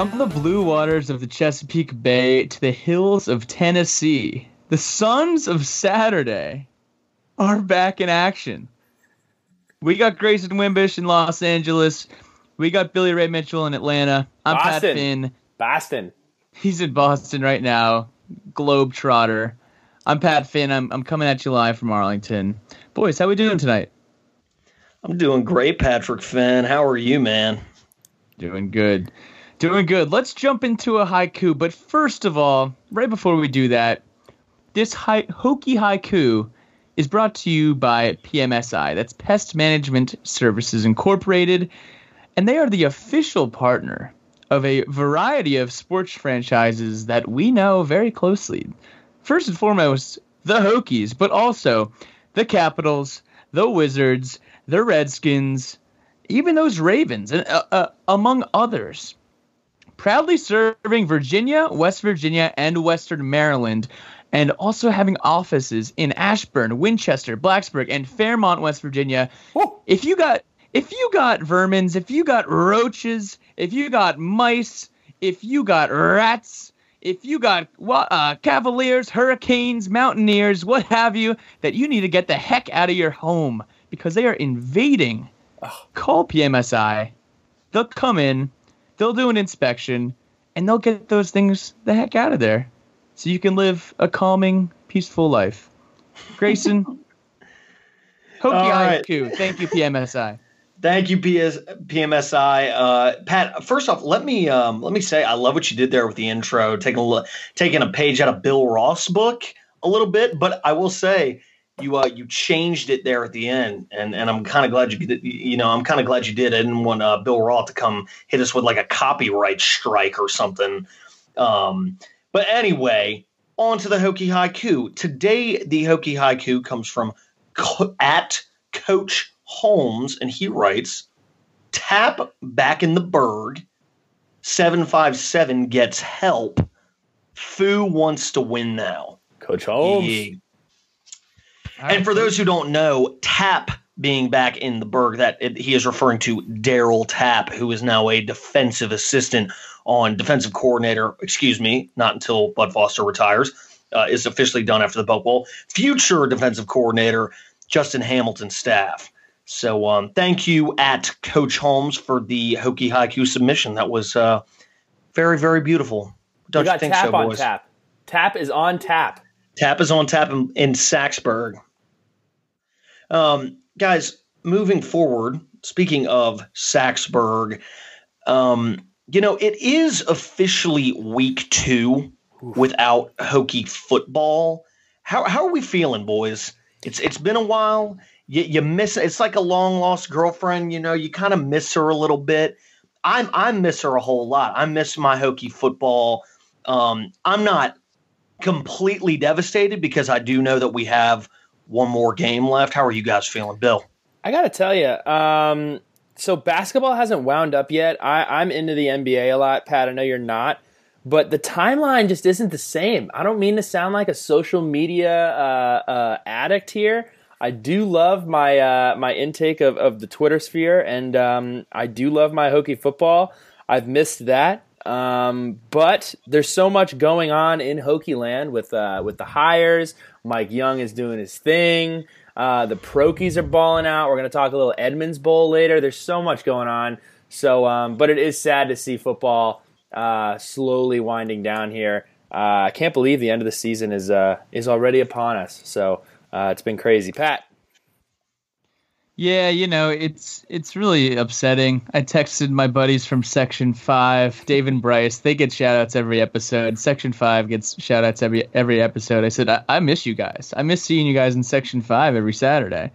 From the blue waters of the Chesapeake Bay to the hills of Tennessee, the Sons of Saturday are back in action. We got Grayson Wimbish in Los Angeles. We got Billy Ray Mitchell in Atlanta. I'm Pat Finn. Boston. He's in Boston right now. Globetrotter. I'm Pat Finn. I'm, I'm coming at you live from Arlington. Boys, how we doing tonight? I'm doing great, Patrick Finn. How are you, man? Doing good. Doing good. Let's jump into a haiku. But first of all, right before we do that, this hi- Hokie haiku is brought to you by PMSI. That's Pest Management Services Incorporated. And they are the official partner of a variety of sports franchises that we know very closely. First and foremost, the Hokies, but also the Capitals, the Wizards, the Redskins, even those Ravens, and uh, uh, among others. Proudly serving Virginia, West Virginia, and Western Maryland, and also having offices in Ashburn, Winchester, Blacksburg, and Fairmont, West Virginia. If you got if you got vermins, if you got roaches, if you got mice, if you got rats, if you got uh, cavaliers, hurricanes, mountaineers, what have you, that you need to get the heck out of your home because they are invading. Call PMSI. They'll come in, they'll do an inspection, and they'll get those things the heck out of there so you can live a calming, peaceful life. Grayson, right. IQ. Thank you, PMSI. Thank you, PS, PMSI. Uh, Pat, first off, let me um, let me say I love what you did there with the intro, taking a look, taking a page out of Bill Roth's book a little bit. But I will say you uh, you changed it there at the end, and and I'm kind of glad you did. You know, I'm kind of glad you did. I didn't want uh, Bill Roth to come hit us with like a copyright strike or something. Um, but anyway, on to the Hokie Haiku. Today, the Hokie Haiku comes from Co- at Coach Holmes, and he writes, "Tap back in the Burg. Seven five seven gets help. Foo wants to win now." Coach Holmes. Yeah. And for those who don't know, Tap being back in the Burg, that it, he is referring to Daryl Tapp, who is now a defensive assistant on defensive coordinator. Excuse me, not until Bud Foster retires, uh, is officially done after the Belk Bowl. Future defensive coordinator Justin Hamilton's staff. So um, thank you at Coach Holmes for the Hokie Haiku submission. That was uh, very very beautiful. Don't you got think tap so, on boys? tap. Tap is on tap. Tap is on tap in, in Saxburg. Um, guys, moving forward, speaking of Saxburg, um, you know, it is officially week two without Hokie football. How, how are we feeling, boys? It's it's been a while. You, you miss it's like a long lost girlfriend. You know, you kind of miss her a little bit. I'm I miss her a whole lot. I miss my Hokie football. Um, I'm not completely devastated because I do know that we have one more game left. How are you guys feeling, Bill? I gotta tell you, um, so basketball hasn't wound up yet. I, I'm into the NBA a lot, Pat. I know you're not, but the timeline just isn't the same. I don't mean to sound like a social media uh, uh, addict here. I do love my uh, my intake of, of the Twitter sphere, and um, I do love my Hokie football. I've missed that, um, but there's so much going on in Hokie land with uh, with the hires. Mike Young is doing his thing. Uh, the Prokies are balling out. We're going to talk a little Edmunds Bowl later. There's so much going on. So, um, but it is sad to see football uh, slowly winding down here. Uh, I can't believe the end of the season is uh, is already upon us. So uh, it's been crazy. Pat, Yeah, you know, it's it's really upsetting. I texted my buddies from Section 5, Dave and Bryce. They get shout outs every episode. Section 5 gets shout outs every every episode. I said, I, I miss you guys. I miss seeing you guys in Section 5 every Saturday.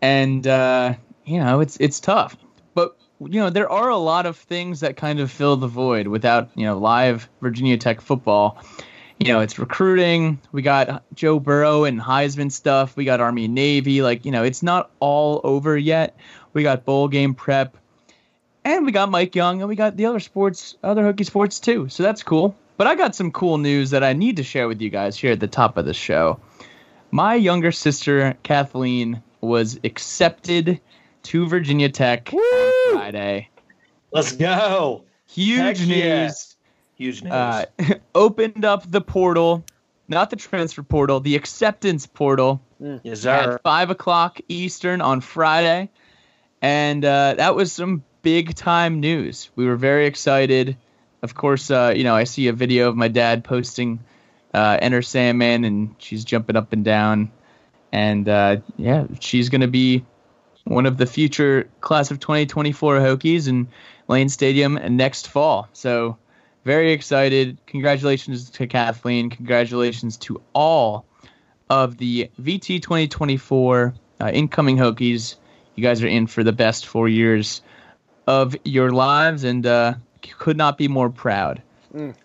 And uh, you know, it's it's tough. But you know, there are a lot of things that kind of fill the void without, you know, live Virginia Tech football you know, it's recruiting. We got Joe Burrow and Heisman stuff. We got Army and Navy. Like, you know, it's not all over yet. We got bowl game prep. And we got Mike Young and we got the other sports, other Hokie sports too. So that's cool. But I got some cool news that I need to share with you guys here at the top of the show. My younger sister, Kathleen, was accepted to Virginia Tech on Friday. Let's go. Huge Heck news. yeah. Huge news. Uh, opened up the portal, not the transfer portal, the acceptance portal yes, sir. at five o'clock Eastern on Friday, and uh, that was some big time news. We were very excited. Of course, uh, you know I see a video of my dad posting uh, "Enter Sandman" and she's jumping up and down, and uh, yeah, she's gonna be one of the future class of 2024 Hokies in Lane Stadium next fall. So very excited. Congratulations to Kathleen. Congratulations to all of the VT 2024 uh, incoming Hokies. You guys are in for the best four years of your lives, and uh, could not be more proud.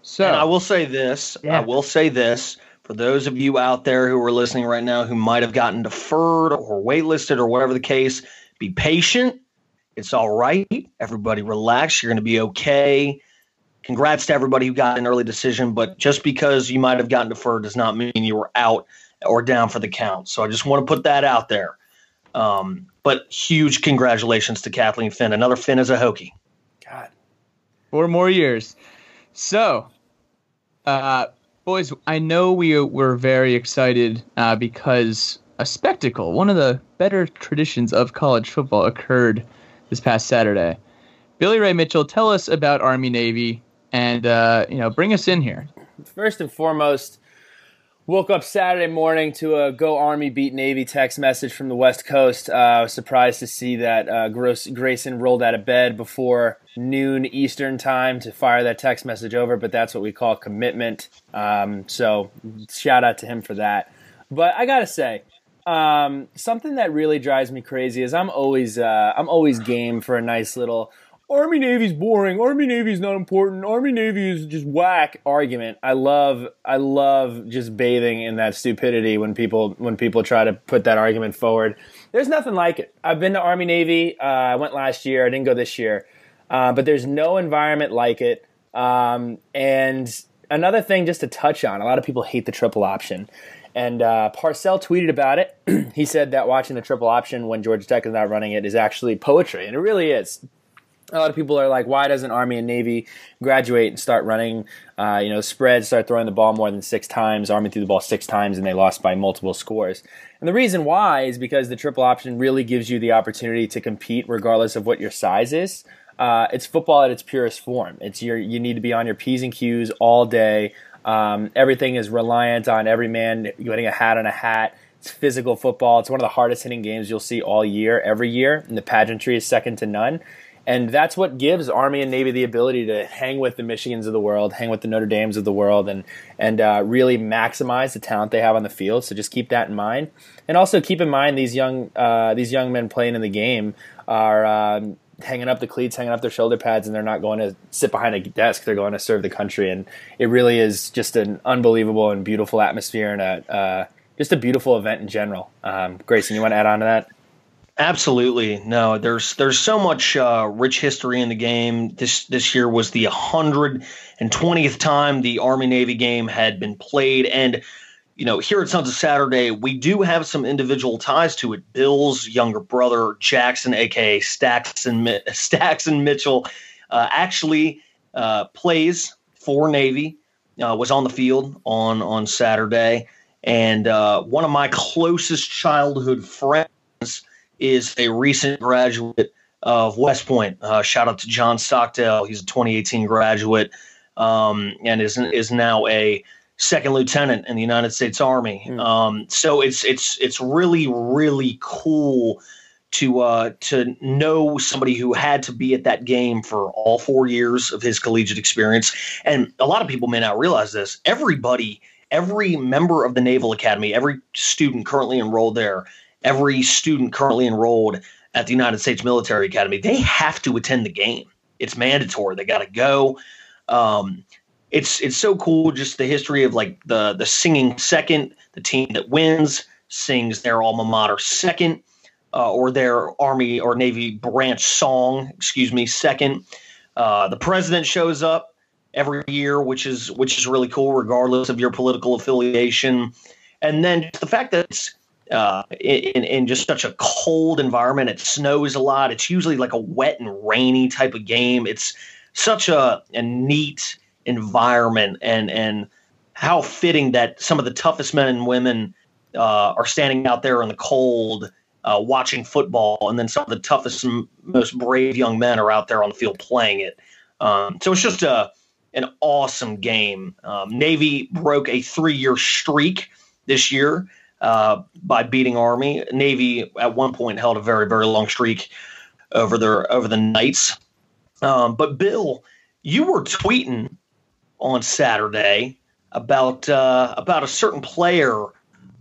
So And I will say this. Yeah. I will say this for those of you out there who are listening right now who might have gotten deferred or waitlisted or whatever the case, be patient. It's all right. Everybody relax. You're going to be okay. Congrats to everybody who got an early decision, but just because you might have gotten deferred does not mean you were out or down for the count. So I just want to put that out there. Um, but huge congratulations to Kathleen Finn. Another Finn as a Hokie. God. four more years. So, uh, boys, I know we were very excited uh, because a spectacle, one of the better traditions of college football, occurred this past Saturday. Billy Ray Mitchell, tell us about Army Navy and uh, you know bring us in here. First and foremost, woke up Saturday morning to a "Go Army Beat Navy" text message from the West Coast. Uh, I was surprised to see that uh, Gross, Grayson rolled out of bed before noon Eastern time to fire that text message over. But that's what we call commitment. Um, so shout out to him for that. But I gotta say, um, something that really drives me crazy is I'm always uh, I'm always game for a nice little Army Navy's boring. Army Navy's not important. Army Navy is just whack argument. I love I love just bathing in that stupidity when people when people try to put that argument forward. There's nothing like it. I've been to Army Navy. Uh, I went last year. I didn't go this year. Uh, but there's no environment like it. Um, and another thing, just to touch on, a lot of people hate the triple option. And uh, Parcell tweeted about it. he said that watching the triple option when Georgia Tech is not running it is actually poetry, and it really is a lot of people are like, why doesn't Army and Navy graduate and start running, uh, you know, spreads, start throwing the ball more than six times? Army threw the ball six times and they lost by multiple scores. And the reason why is because the triple option really gives you the opportunity to compete regardless of what your size is. Uh, it's football at its purest form. It's your you need to be on your p's and q's all day. Um, everything is reliant on every man getting a hat on a hat. It's physical football. It's one of the hardest hitting games you'll see all year, every year, and the pageantry is second to none. And that's what gives Army and Navy the ability to hang with the Michigans of the world, hang with the Notre Dames of the world, and and uh, really maximize the talent they have on the field. So just keep that in mind, and also keep in mind these young uh, these young men playing in the game are um, hanging up the cleats, hanging up their shoulder pads, and they're not going to sit behind a desk. They're going to serve the country, and it really is just an unbelievable and beautiful atmosphere and a uh, just a beautiful event in general. Um, Grayson, you want to add on to that? Absolutely. No, there's there's so much uh, rich history in the game. This this year was the 120th time the Army Navy game had been played and you know, here at Sons of Saturday, we do have some individual ties to it. Bill's younger brother, Jackson, aka Stacks and Mitchell, uh, actually uh, plays for Navy. Uh, was on the field on on Saturday, and uh, one of my closest childhood friends is a recent graduate of West Point. Uh, shout out to John Stockdale. He's a 2018 graduate um, and is is now a second lieutenant in the United States Army. Mm. Um, so it's it's it's really really cool to uh, to know somebody who had to be at that game for all four years of his collegiate experience. And a lot of people may not realize this. Everybody, every member of the Naval Academy, every student currently enrolled there, every student currently enrolled at the United States Military Academy, they have to attend the game. It's mandatory. They got to go. Um, it's it's so cool just the history of like the the singing second, the team that wins sings their alma mater second, uh, or their army or navy branch song, excuse me, second. Uh, the president shows up every year, which is which is really cool, regardless of your political affiliation. And then the fact that it's uh, in, in just such a cold environment, it snows a lot. It's usually like a wet and rainy type of game. It's such a, a neat environment and and how fitting that some of the toughest men and women uh, are standing out there in the cold uh, watching football, and then some of the toughest, and most brave young men are out there on the field playing it. Um, so it's just a an awesome game. Um, Navy broke a three year streak this year uh, by beating Army. Navy at one point held a very very long streak over their over the Knights. Um, but Bill, you were tweeting on Saturday about uh, about a certain player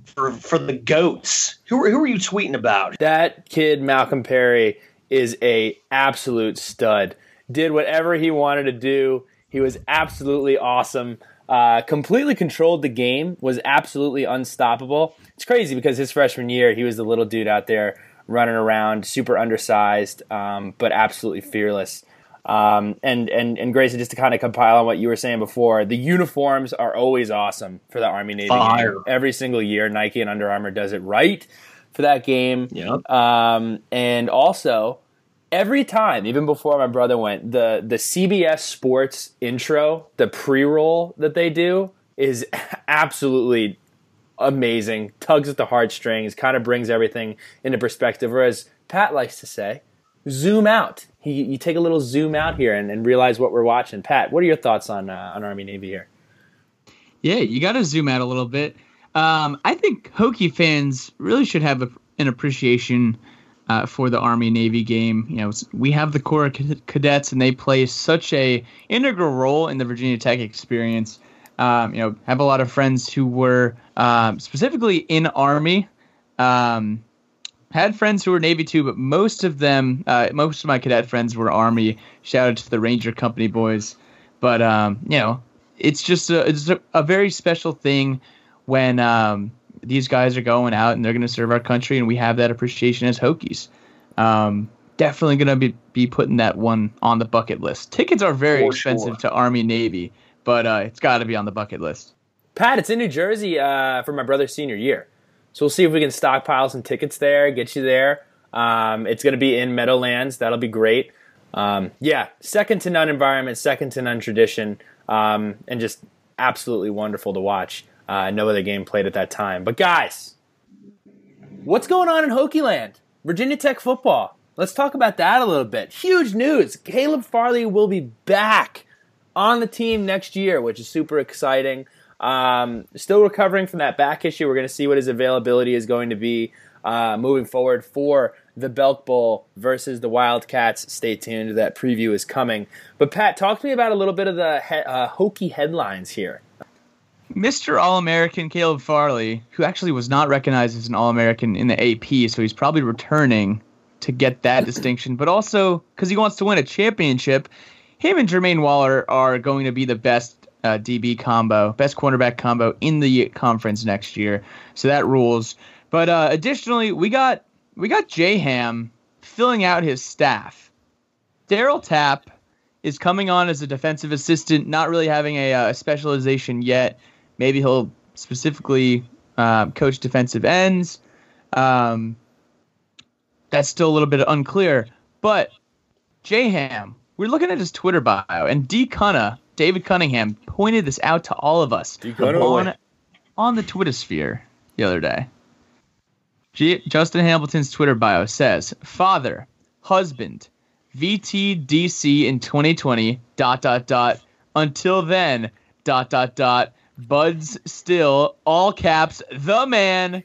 for for the goats. Who who are you tweeting about? That kid Malcolm Perry is a absolute stud. Did whatever he wanted to do. He was absolutely awesome. Uh, completely controlled the game. Was absolutely unstoppable. It's crazy because his freshman year he was the little dude out there running around, super undersized, um, but absolutely fearless. Um, and and and Grayson, just to kind of compile on what you were saying before, the uniforms are always awesome for the Army Navy Fire. game. Every single year, Nike and Under Armour does it right for that game. Yep. Um, and also, every time, even before my brother went, the the CBS Sports intro, the pre roll that they do is absolutely amazing. Tugs at the heartstrings, kind of brings everything into perspective. Whereas Pat likes to say, zoom out. He, you take a little zoom out here and, and realize what we're watching. Pat, what are your thoughts on uh, on Army Navy here? Yeah, you got to zoom out a little bit. Um, I think Hokie fans really should have a, an appreciation uh, for the Army Navy game. You know, we have the Corps of Cadets, and they play such a integral role in the Virginia Tech experience. Um, you know, have a lot of friends who were um, specifically in Army. Um, had friends who were Navy too, but most of them, uh, most of my cadet friends were Army. Shout out to the Ranger Company boys. But um, you know, it's just a, it's a, a very special thing when um, these guys are going out and they're going to serve our country, and we have that appreciation as Hokies. Um, definitely going to be be putting that one on the bucket list. Tickets are very For expensive sure. to Army Navy, but uh, it's got to be on the bucket list. Pat, it's in New Jersey uh, for my brother's senior year. So we'll see if we can stockpile some tickets there, get you there. Um, it's going to be in Meadowlands. That'll be great. Um, yeah, second to none environment, second to none tradition, um, and just absolutely wonderful to watch. Uh, no other game played at that time. But guys, what's going on in Hokie Land? Virginia Tech football. Let's talk about that a little bit. Huge news. Caleb Farley will be back on the team next year, which is super exciting. Um, still recovering from that back issue. We're going to see what his availability is going to be uh, moving forward for the Belk Bowl versus the Wildcats. Stay tuned. That preview is coming. But Pat, talk to me about a little bit of the he- uh, headlines here. Mr. All American Caleb Farley, who actually was not recognized as an All American in the AP, so he's probably returning to get that distinction, but also because he wants to win a championship. Him and Jermaine Waller are going to be the best uh, DB combo, best cornerback combo in the conference next year. So that rules. But uh, additionally, we got we got J Ham filling out his staff. Daryl Tapp is coming on as a defensive assistant, not really having a, uh, specialization yet. Maybe he'll specifically um, coach defensive ends. Um, that's still a little bit unclear. But J Ham, we're looking at his Twitter bio, and D Cunna, David Cunningham, pointed this out to all of us on, on the Twitter sphere the other day. G- Justin Hamilton's Twitter bio says, "Father, husband, VTDC in 2020. Dot dot dot. Until then. Dot dot dot. Buds still. All caps. The man.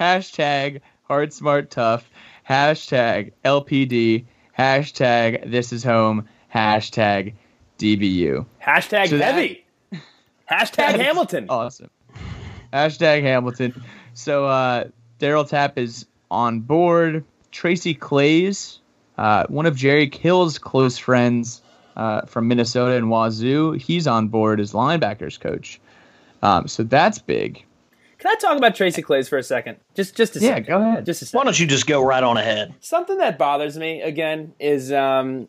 Hashtag hard smart tough. Hashtag LPD. Hashtag this is home. Hashtag DBU. Hashtag So that- heavy. Hashtag Hamilton. Awesome. Hashtag Hamilton. So uh, Daryl Tapp is on board. Tracy Claeys, uh, one of Jerry Kill's close friends uh, from Minnesota and Wazoo, he's on board as linebackers coach. Um, so that's big. Can I talk about Tracy Claeys for a second? Just, just a Yeah, second. go ahead. Just a second. Why don't you just go right on ahead? Something that bothers me again is um,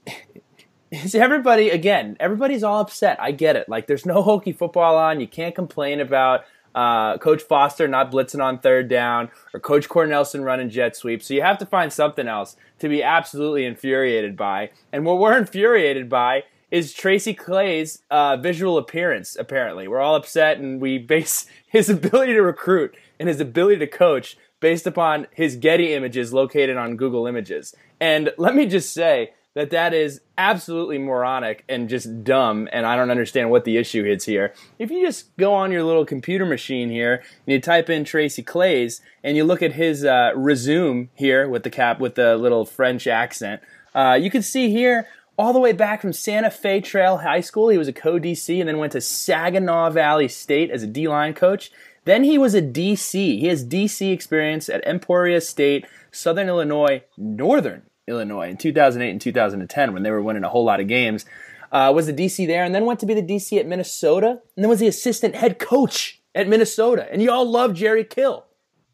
is everybody again. Everybody's all upset. I get it. Like there's no Hokie football on. You can't complain about uh, Coach Foster not blitzing on third down or Coach Cornelsen running jet sweep. So you have to find something else to be absolutely infuriated by. And what we're infuriated by is Tracy Claeys uh, visual appearance. Apparently, we're all upset, and we base his ability to recruit and his ability to coach based upon his Getty images located on Google Images. And let me just say that that is absolutely moronic and just dumb, and I don't understand what the issue is here. If you just go on your little computer machine here and you type in Tracy Claeys and you look at his uh, resume here with the cap with the little French accent, uh, you can see here all the way back from Santa Fe Trail High School. He was a co DC and then went to Saginaw Valley State as a D line coach. Then he was a DC. He has DC experience at Emporia State, Southern Illinois, Northern Illinois in 2008 and 2010 when they were winning a whole lot of games. Uh, was the DC there and then went to be the DC at Minnesota and then was the assistant head coach at Minnesota. And you all love Jerry Kill.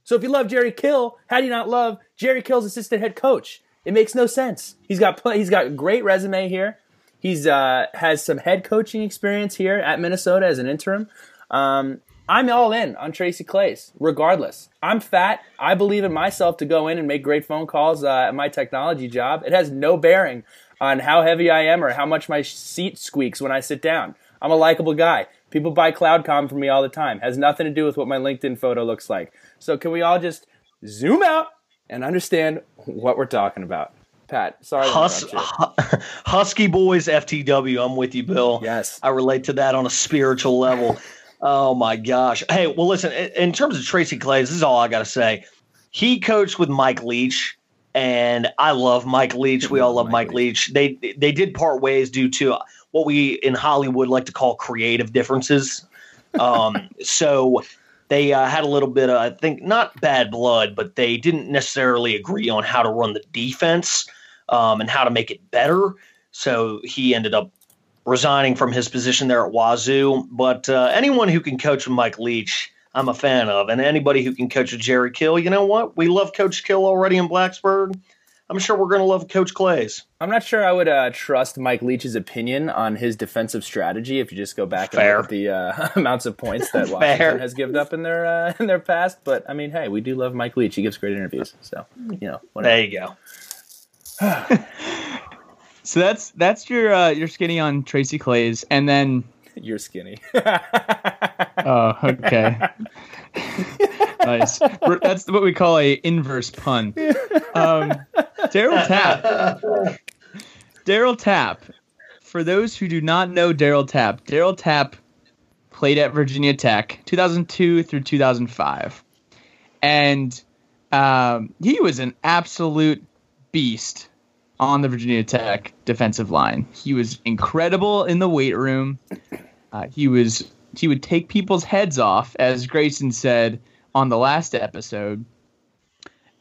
So if you love Jerry Kill, how do you not love Jerry Kill's assistant head coach? It makes no sense. He's got play, he's got a great resume here. He's uh, has some head coaching experience here at Minnesota as an interim. Um, I'm all in on Tracy Claeys, regardless. I'm fat. I believe in myself to go in and make great phone calls uh, at my technology job. It has no bearing on how heavy I am or how much my seat squeaks when I sit down. I'm a likable guy. People buy CloudCom from me all the time. Has nothing to do with what my LinkedIn photo looks like. So can we all just zoom out and understand what we're talking about? Pat, sorry. Hus- Husky Boys FTW. I'm with you, Bill. Yes. I relate to that on a spiritual level. Oh my gosh. Hey, well, listen. In terms of Tracy Claeys, this is all I got to say. He coached with Mike Leach, and I love Mike Leach. We all love Mike, Mike Leach. Leach. They they did part ways due to what we in Hollywood like to call creative differences. Um, so they uh, had a little bit of, I think, not bad blood, but they didn't necessarily agree on how to run the defense um, and how to make it better. So he ended up resigning from his position there at Wazoo. But uh, anyone who can coach with Mike Leach, I'm a fan of. And anybody who can coach with Jerry Kill, you know what? We love Coach Kill already in Blacksburg. I'm sure we're going to love Coach Claeys. I'm not sure I would uh, trust Mike Leach's opinion on his defensive strategy if you just go back Fair. and look at the uh, amounts of points that Washington has given up in their uh, in their past. But I mean, hey, we do love Mike Leach. He gives great interviews. So you know, whatever. there you go. So that's that's your uh, your skinny on Tracy Claeys, and then you're skinny. oh, okay. Nice. That's what we call a inverse pun. Um, Daryl Tapp. Daryl Tapp. For those who do not know Daryl Tapp, Daryl Tapp played at Virginia Tech 2002 through 2005, and um, he was an absolute beast on the Virginia Tech defensive line. He was incredible in the weight room. Uh, he was he would take people's heads off, as Grayson said on the last episode,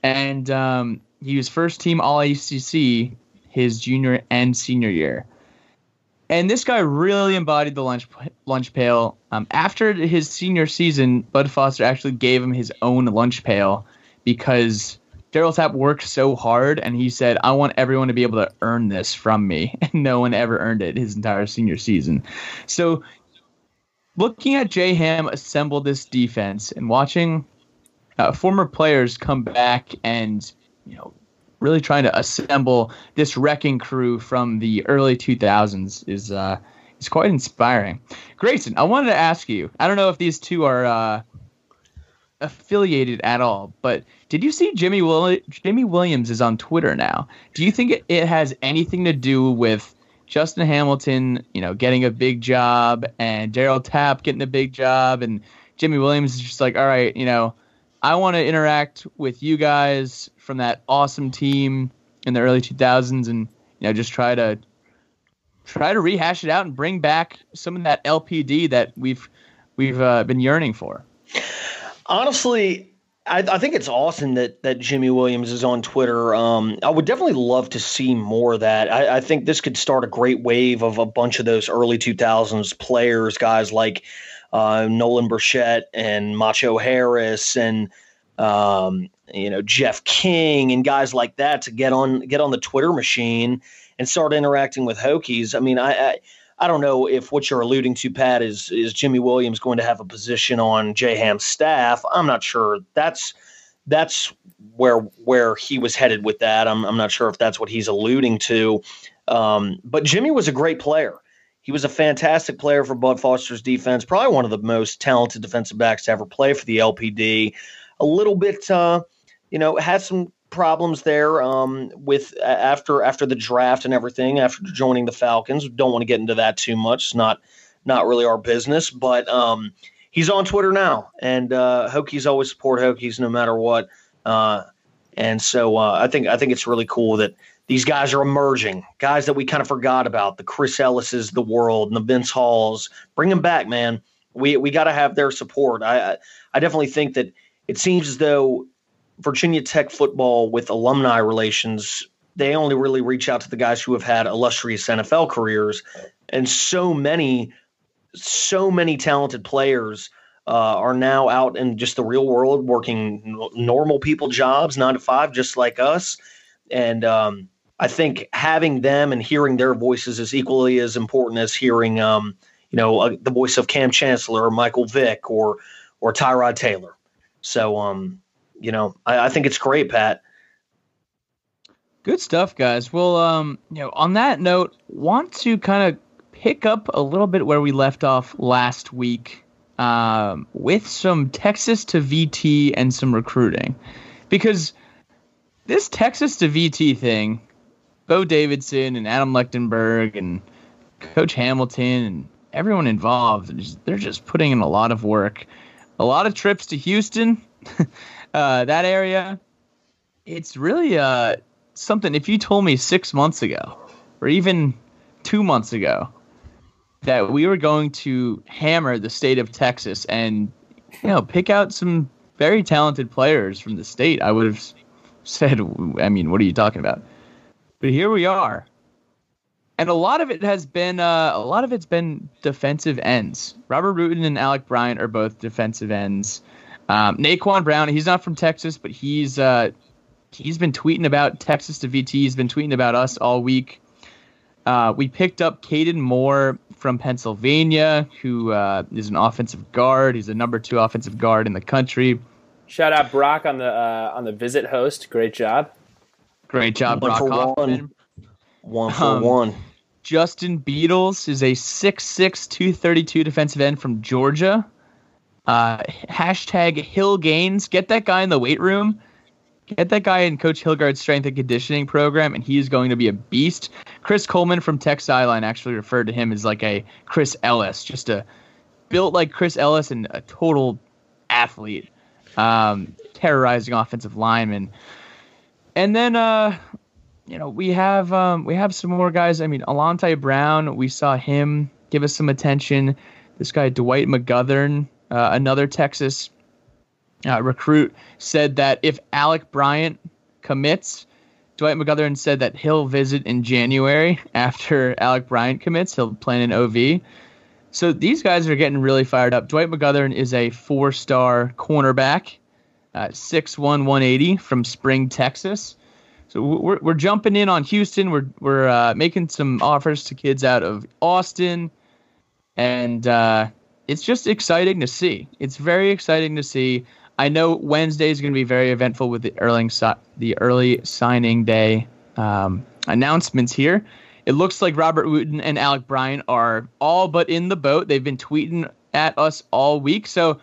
and um, he was first team All ACC his junior and senior year. And this guy really embodied the lunch lunch pail. Um, after his senior season, Bud Foster actually gave him his own lunch pail because Daryl Tapp worked so hard, and he said, "I want everyone to be able to earn this from me," and no one ever earned it his entire senior season. So, looking at Jay Ham assemble this defense and watching uh, former players come back and you know really trying to assemble this wrecking crew from the early 2000s is uh, is quite inspiring. Grayson, I wanted to ask you. I don't know if these two are uh, affiliated at all, but did you see Jimmy Jimmy Williams is on Twitter now? Do you think it has anything to do with Justin Hamilton, you know, getting a big job and Daryl Tapp getting a big job and Jimmy Williams is just like, all right, you know, I want to interact with you guys from that awesome team in the early 2000s and you know just try to try to rehash it out and bring back some of that LPD that we've we've uh, been yearning for. Honestly, I, I, think it's awesome that that Jimmy Williams is on Twitter. Um, I would definitely love to see more of that. I, I, think this could start a great wave of a bunch of those early 2000s players, guys like uh, Nolan Burchett and Macho Harris and um, you know Jeff King and guys like that to get on get on the Twitter machine and start interacting with Hokies. I mean, I, I I don't know if what you're alluding to, Pat, is is Jimmy Williams going to have a position on J Ham's staff. I'm not sure. That's that's where where he was headed with that. I'm I'm not sure if that's what he's alluding to. Um, but Jimmy was a great player. he was a fantastic player for Bud Foster's defense, probably one of the most talented defensive backs to ever play for the LPD. A little bit, uh, you know, had some problems there um, with after after the draft and everything. After joining the Falcons, don't want to get into that too much. It's not not really our business, but um, he's on Twitter now, and uh, Hokies always support Hokies no matter what. Uh, and so uh, I think I think it's really cool that these guys are emerging, guys that we kind of forgot about, the Chris Ellis's the world and the Vince Halls. Bring them back, man. We we got to have their support. I I definitely think that it seems as though Virginia Tech football with alumni relations, they only really reach out to the guys who have had illustrious NFL careers, and so many, so many talented players. Uh, are now out in just the real world working normal people jobs, nine to five, just like us. And um, I think having them and hearing their voices is equally as important as hearing, um, you know, uh, the voice of Kam Chancellor or Michael Vick or or Tyrod Taylor. So, um, you know, I, I think it's great, Pat. Good stuff, guys. Well, um, you know, on that note, want to kind of pick up a little bit where we left off last week um, with some Texas to VT and some recruiting, because this Texas to VT thing Bo Davidson and Adam Lechtenberg and Coach Hamilton and everyone involved, they're just putting in a lot of work. A lot of trips to Houston, uh, that area. It's really uh, something. If you told me six months ago, or even two months ago, that we were going to hammer the state of Texas and you know pick out some very talented players from the state, I would have said, I mean, what are you talking about? But here we are. And a lot of it has been uh, a lot of it's been defensive ends. Robert Rutan and Alec Bryant are both defensive ends. Um, Naquan Brown, he's not from Texas, but he's uh, he's been tweeting about Texas to VT. He's been tweeting about us all week. Uh, we picked up Caden Moore from Pennsylvania, who uh, is an offensive guard. He's a number two offensive guard in the country. Shout out Brock on the uh, on the visit host. Great job. Great job, one Brock for Hoffman. One, one for um, one. Justin Beadles is a 6'6", 232 defensive end from Georgia. Uh, hashtag Hill Gains. Get that guy in the weight room. Get that guy in Coach Hilgart's strength and conditioning program, and he is going to be a beast. Chris Coleman from Tech Sideline actually referred to him as like a Chris Ellis, just a built like Chris Ellis and a total athlete, um, terrorizing offensive lineman. And then uh you know, we have um, we have some more guys. I mean, Alante Brown, we saw him give us some attention. This guy Dwight McGlothern, uh, another Texas uh, recruit, said that if Alec Bryant commits, Dwight McGlothern said that he'll visit in January after Alec Bryant commits. He'll plan an OV. So these guys are getting really fired up. Dwight McGlothern is a four-star cornerback uh, 6'1", 180 from Spring, Texas. So we're, we're jumping in on Houston. We're we're uh, making some offers to kids out of Austin, and uh, it's just exciting to see. It's very exciting to see. I know Wednesday is going to be very eventful with the early the early signing day um, announcements here. It looks like Robert Wooten and Alec Bryant are all but in the boat. They've been tweeting at us all week. So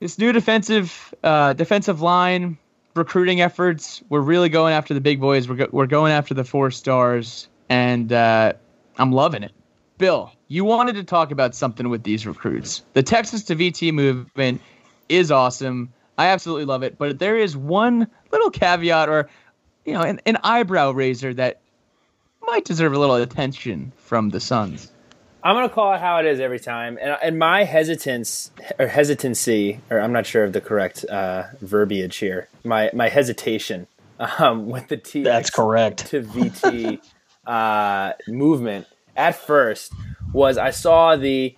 this new defensive uh, defensive line recruiting efforts, we're really going after the big boys. We're go- we're going after the four stars, and uh, I'm loving it. Bill, you wanted to talk about something with these recruits. The Texas to VT movement is awesome. I absolutely love it, but there is one little caveat, or you know, an, an eyebrow raiser that might deserve a little attention from the Suns. I'm gonna call it how it is every time, and and my hesitance or hesitancy, or I'm not sure of the correct uh, verbiage here. My my hesitation um, with the T. That's correct. To VT uh, movement at first was I saw the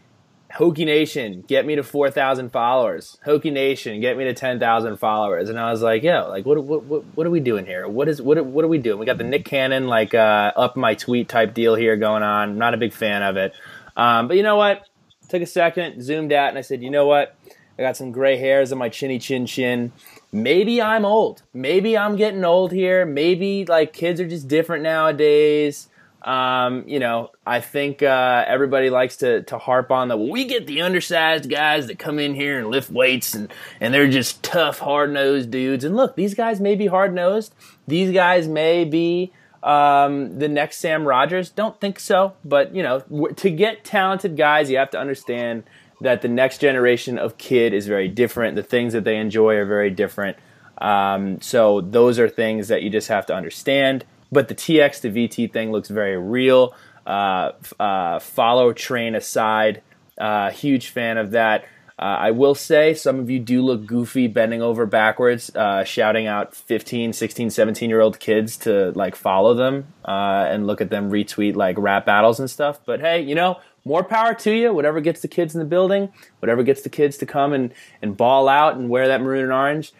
Hokie Nation get me to four thousand followers. Hokie Nation get me to ten thousand followers, and I was like, yo, like what what what, what are we doing here? What is what what are we doing? We got the Nick Cannon like uh, up my tweet type deal here going on. I'm not a big fan of it. Um, but you know what? Took a second, zoomed out, and I said, you know what? I got some gray hairs on my chinny chin chin. Maybe I'm old. Maybe I'm getting old here. Maybe like kids are just different nowadays. Um, you know, I think uh, everybody likes to to harp on that. Well, we get the undersized guys that come in here and lift weights, and and they're just tough, hard nosed dudes. And look, these guys may be hard nosed. These guys may be um, the next Sam Rogers. Don't think so, but you know, to get talented guys, you have to understand that the next generation of kid is very different. The things that they enjoy are very different. Um, so those are things that you just have to understand. But the TX to VT thing looks very real. Uh, uh, follow train aside, uh, huge fan of that. Uh, I will say some of you do look goofy bending over backwards, uh, shouting out 15, 16, 17 year old kids to like follow them uh, and look at them retweet like rap battles and stuff. But hey, you know, more power to you. Whatever gets the kids in the building, whatever gets the kids to come and, and ball out and wear that maroon and orange,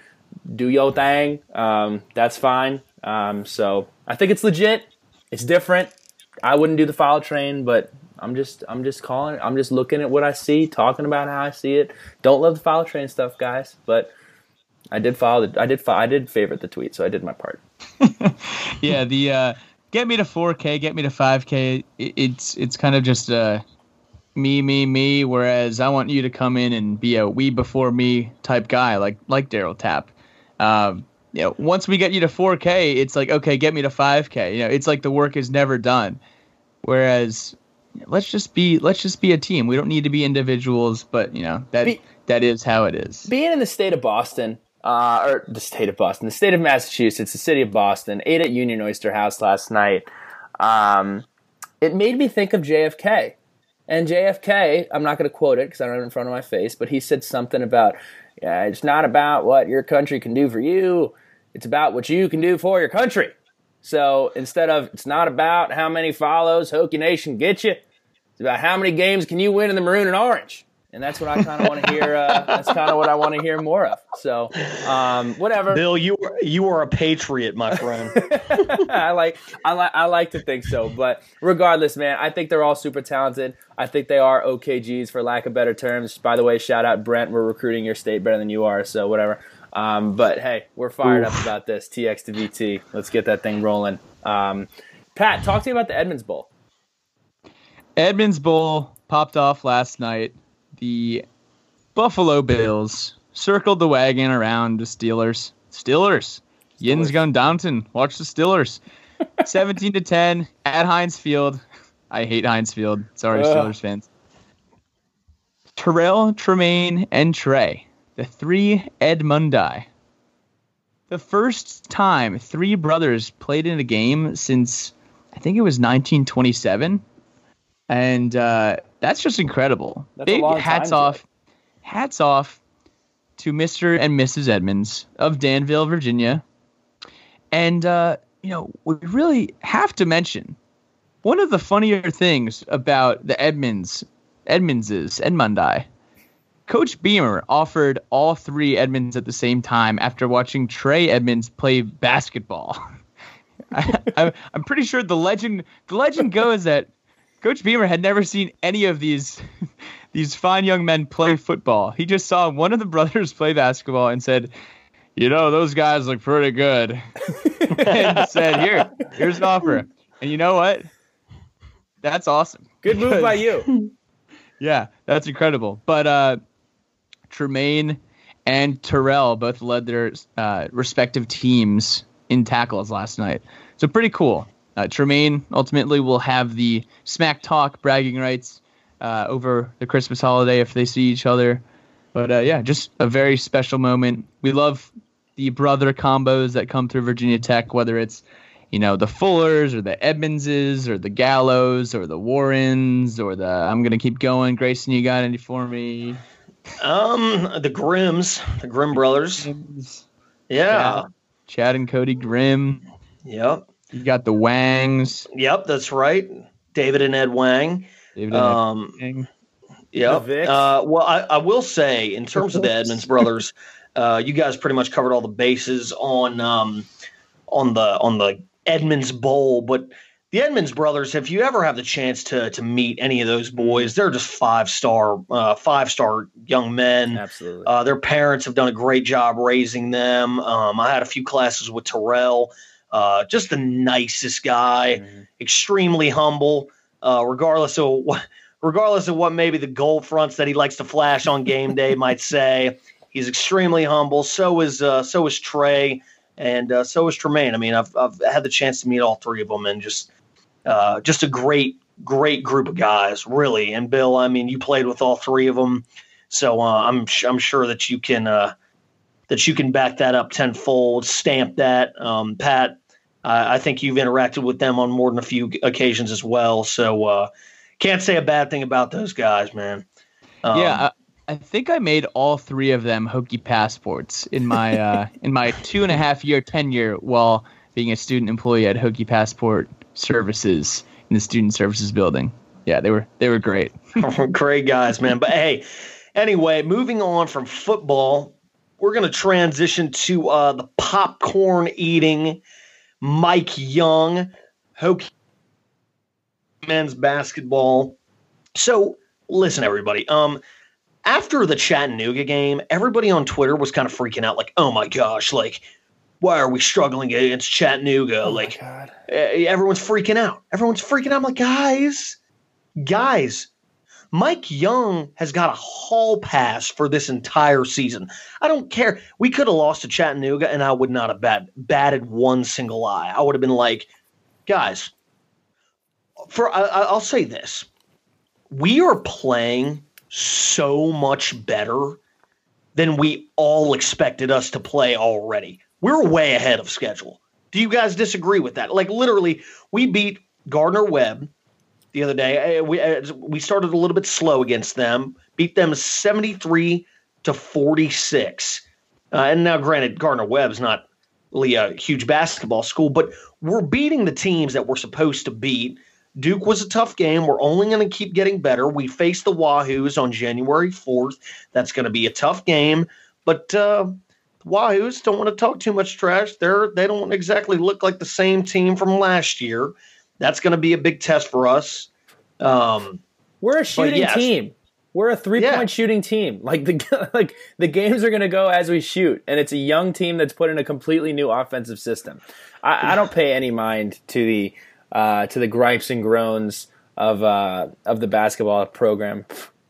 do your thing. Um, that's fine. Um, so I think it's legit. It's different. I wouldn't do the follow train, but I'm just I'm just calling. I'm just looking at what I see, talking about how I see it. Don't love the follow train stuff, guys, but I did follow. The, I did. I did favorite the tweet, so I did my part. yeah, the uh, get me to 4K, get me to 5K. it's it's kind of just uh, me, me, me. Whereas I want you to come in and be a we before me type guy, like like Daryl Tapp. Um, you know, once we get you to 4K, it's like okay, get me to 5K. You know, it's like the work is never done. Whereas, let's just be let's just be a team. We don't need to be individuals, but you know that be, that is how it is. Being in the state of Boston, uh, or the state of Boston, the state of Massachusetts, the city of Boston, ate at Union Oyster House last night. Um, it made me think of JFK. And JFK, I'm not going to quote it because I don't have it in front of my face, but he said something about, yeah, it's not about what your country can do for you. It's about what you can do for your country. So instead of it's not about how many follows Hokie Nation get you, it's about how many games can you win in the maroon and orange. And that's what I kind of want to hear. Uh, that's kind of what I want to hear more of. So, um, whatever. Bill, you are, you are a patriot, my friend. I like I like I like to think so. But regardless, man, I think they're all super talented. I think they are OKGs for lack of better terms. By the way, shout out Brent. We're recruiting your state better than you are. So whatever. Um, but hey, we're fired Oof. up about this. TX to VT. Let's get that thing rolling. Um, Pat, talk to me about the Edmunds Bowl. Edmunds Bowl popped off last night. The Buffalo Bills circled the wagon around the Steelers. Steelers. Yin's going Downton. Watch the Steelers. 17 to 10 at Heinz Field. I hate Heinz Field. Sorry, Steelers fans. Terrell, Tremaine, and Trey the three Edmundi. The first time three brothers played in a game since I think it was 1927, and uh, that's just incredible. That's Big hats off, hats off to Mr. and Mrs. Edmunds of Danville, Virginia, and uh, you know we really have to mention one of the funnier things about the Edmunds Edmundses Edmundi Coach Beamer offered all three Edmunds at the same time after watching Trey Edmunds play basketball. I, am pretty sure the legend the legend goes that Coach Beamer had never seen any of these these fine young men play football. He just saw one of the brothers play basketball and said, "You know, those guys look pretty good," and said, "Here, here's an offer." And you know what? That's awesome. Good move by you. yeah, that's incredible. But uh, Tremaine and Terrell both led their uh, respective teams in tackles last night. So pretty cool. Uh, Tremaine ultimately will have the smack talk bragging rights uh, over the Christmas holiday if they see each other. But uh, yeah, just a very special moment. We love the brother combos that come through Virginia Tech, whether it's you know the Fullers or the Edmundses or the Gallows or the Warrens or the I'm gonna keep going. Grayson, you got any for me? Um, the Grimms, the Grimm brothers. Yeah. Chad, Chad and Cody Grimm. Yep. You got the Wangs. Yep, that's right. David and Ed Wang. David and um, Ed Wang. Yep. Uh, well, I, I, will say, in terms of the Edmunds brothers, uh, you guys pretty much covered all the bases on um, on the on the Edmunds Bowl, but the Edmunds brothers, if you ever have the chance to to meet any of those boys, they're just five star uh, five star young men. Absolutely. Uh, their parents have done a great job raising them. Um, I had a few classes with Terrell. Uh, just the nicest guy, mm-hmm. extremely humble, uh, regardless of what, regardless of what maybe the gold fronts that he likes to flash on game day might say. He's extremely humble. So is uh, so is Trey, and uh, so is Tremaine. I mean, I've I've had the chance to meet all three of them, and just uh, just a great great group of guys, really. And Bill, I mean, you played with all three of them, so uh, I'm I'm sure that you can uh, that you can back that up tenfold, stamp that. Um, Pat, I think you've interacted with them on more than a few occasions as well, so uh, can't say a bad thing about those guys, man. Um, yeah. I, I think I made all three of them Hokie passports in my uh, in my two and a half year tenure while being a student employee at Hokie Passport Services in the student services building. Yeah, they were they were great. great guys, man. But hey, anyway, moving on from football, we're going to transition to uh, the popcorn eating Mike Young, Hokie men's basketball. So listen, everybody. Um, after the Chattanooga game, everybody on Twitter was kind of freaking out, like, "Oh my gosh, like why are we struggling against Chattanooga? Oh like, eh, everyone's freaking out. Everyone's freaking out. I'm like, guys, guys, Mike Young has got a hall pass for this entire season. I don't care. We could have lost to Chattanooga, and I would not have bat, batted one single eye. I would have been like, guys, for I, I'll say this: we are playing so much better than we all expected us to play already. We're way ahead of schedule. Do you guys disagree with that? Like literally, we beat Gardner Webb the other day. Uh, we uh, we started a little bit slow against them, beat them seventy three to forty six. Uh, and now, granted, Gardner Webb's not really a huge basketball school, but we're beating the teams that we're supposed to beat. Duke was a tough game. We're only going to keep getting better. We face the Wahoos on January 4th. That's going to be a tough game. But uh, Wahoos don't want to talk too much trash. They're they don't exactly look like the same team from last year. That's going to be a big test for us. Um, We're a shooting yes. team. We're a three yeah. point shooting team. Like the like the games are going to go as we shoot, and it's a young team that's put in a completely new offensive system. I, I don't pay any mind to the uh, to the gripes and groans of uh, of the basketball program.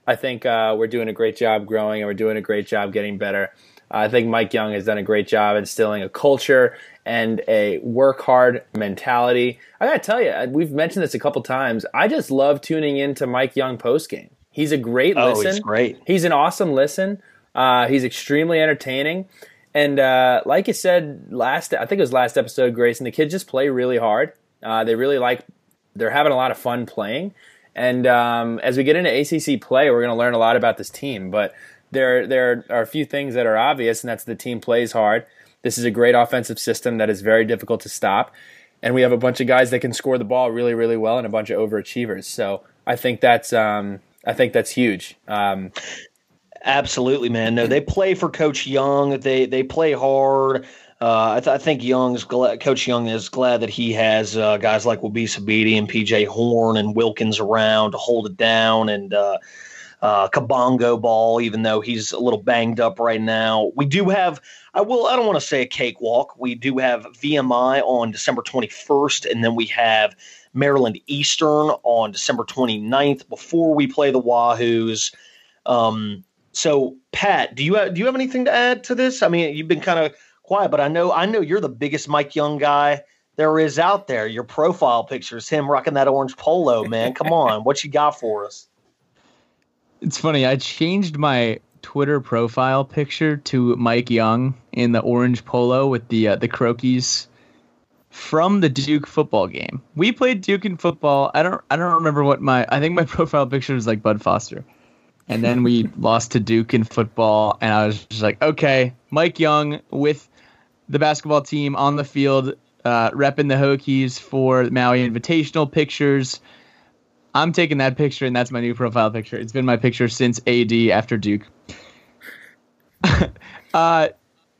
I think uh, we're doing a great job growing, and we're doing a great job getting better. I think Mike Young has done a great job instilling a culture and a work hard mentality. I gotta tell you, we've mentioned this a couple times. I just love tuning into Mike Young post game. He's a great oh, listen. He's great. He's an awesome listen. Uh, he's extremely entertaining. And uh, like you said last, I think it was last episode, Grayson. The kids just play really hard. Uh, they really like. They're having a lot of fun playing. And um, as we get into ACC play, we're going to learn a lot about this team. But there there are a few things that are obvious, and that's the team plays hard. This is a great offensive system that is very difficult to stop, and we have a bunch of guys that can score the ball really, really well, and a bunch of overachievers. So I think that's um, I think that's huge. Um, Absolutely, man. No, they play for Coach Young. They they play hard. Uh, I, th- I, think Young's glad, Coach Young is glad that he has uh, guys like Wabissa Bede and PJ Horne and Wilkins around to hold it down and uh, uh, Kabongo ball, even though he's a little banged up right now. We do have, I will, I don't want to say a cakewalk. We do have VMI on December 21st, and then we have Maryland Eastern on December 29th before we play the Wahoos. Um, so, Pat, do you have, do you have anything to add to this? I mean, you've been kind of quiet, but I know I know you're the biggest Mike Young guy there is out there. Your profile picture is him rocking that orange polo, man. Come on, what you got for us? It's funny. I changed my Twitter profile picture to Mike Young in the orange polo with the uh, the Crokies from the Duke football game. We played Duke in football. I don't I don't remember what my I think my profile picture was like Bud Foster. And then we lost to Duke in football and I was just like, okay, Mike Young with the basketball team on the field, uh, repping the Hokies for Maui Invitational pictures. I'm taking that picture, and that's my new profile picture. It's been my picture since AD after Duke. uh,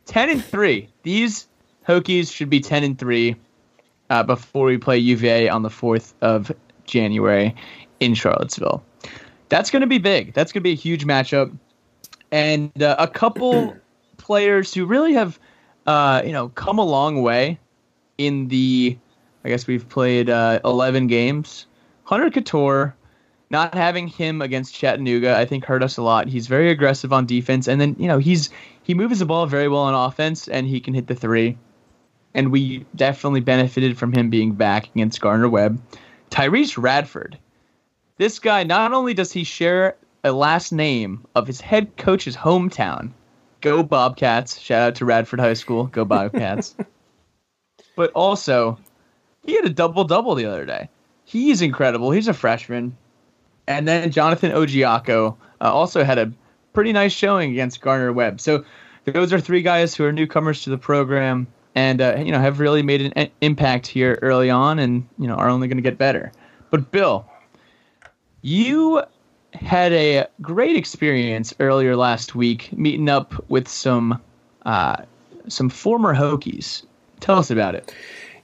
ten and three. These Hokies should be ten and three uh, before we play UVA on the fourth of January in Charlottesville. That's going to be big. That's going to be a huge matchup, and uh, a couple players who really have, uh, you know, come a long way in the, I guess we've played uh, 11 games. Hunter Cattoor, not having him against Chattanooga, I think hurt us a lot. He's very aggressive on defense, and then you know he's he moves the ball very well on offense, and he can hit the three. And we definitely benefited from him being back against Garner Webb. Tyrece Radford, this guy not only does he share a last name of his head coach's hometown, go Bobcats! Shout out to Radford High School, go Bobcats! but also, he had a double double the other day. He's incredible. He's a freshman. And then Jonathan Ojiako uh, also had a pretty nice showing against Garner Webb. So those are three guys who are newcomers to the program and uh, you know have really made an impact here early on, and you know are only going to get better. But Bill, you had a great experience earlier last week meeting up with some uh, some former Hokies. Tell us about it.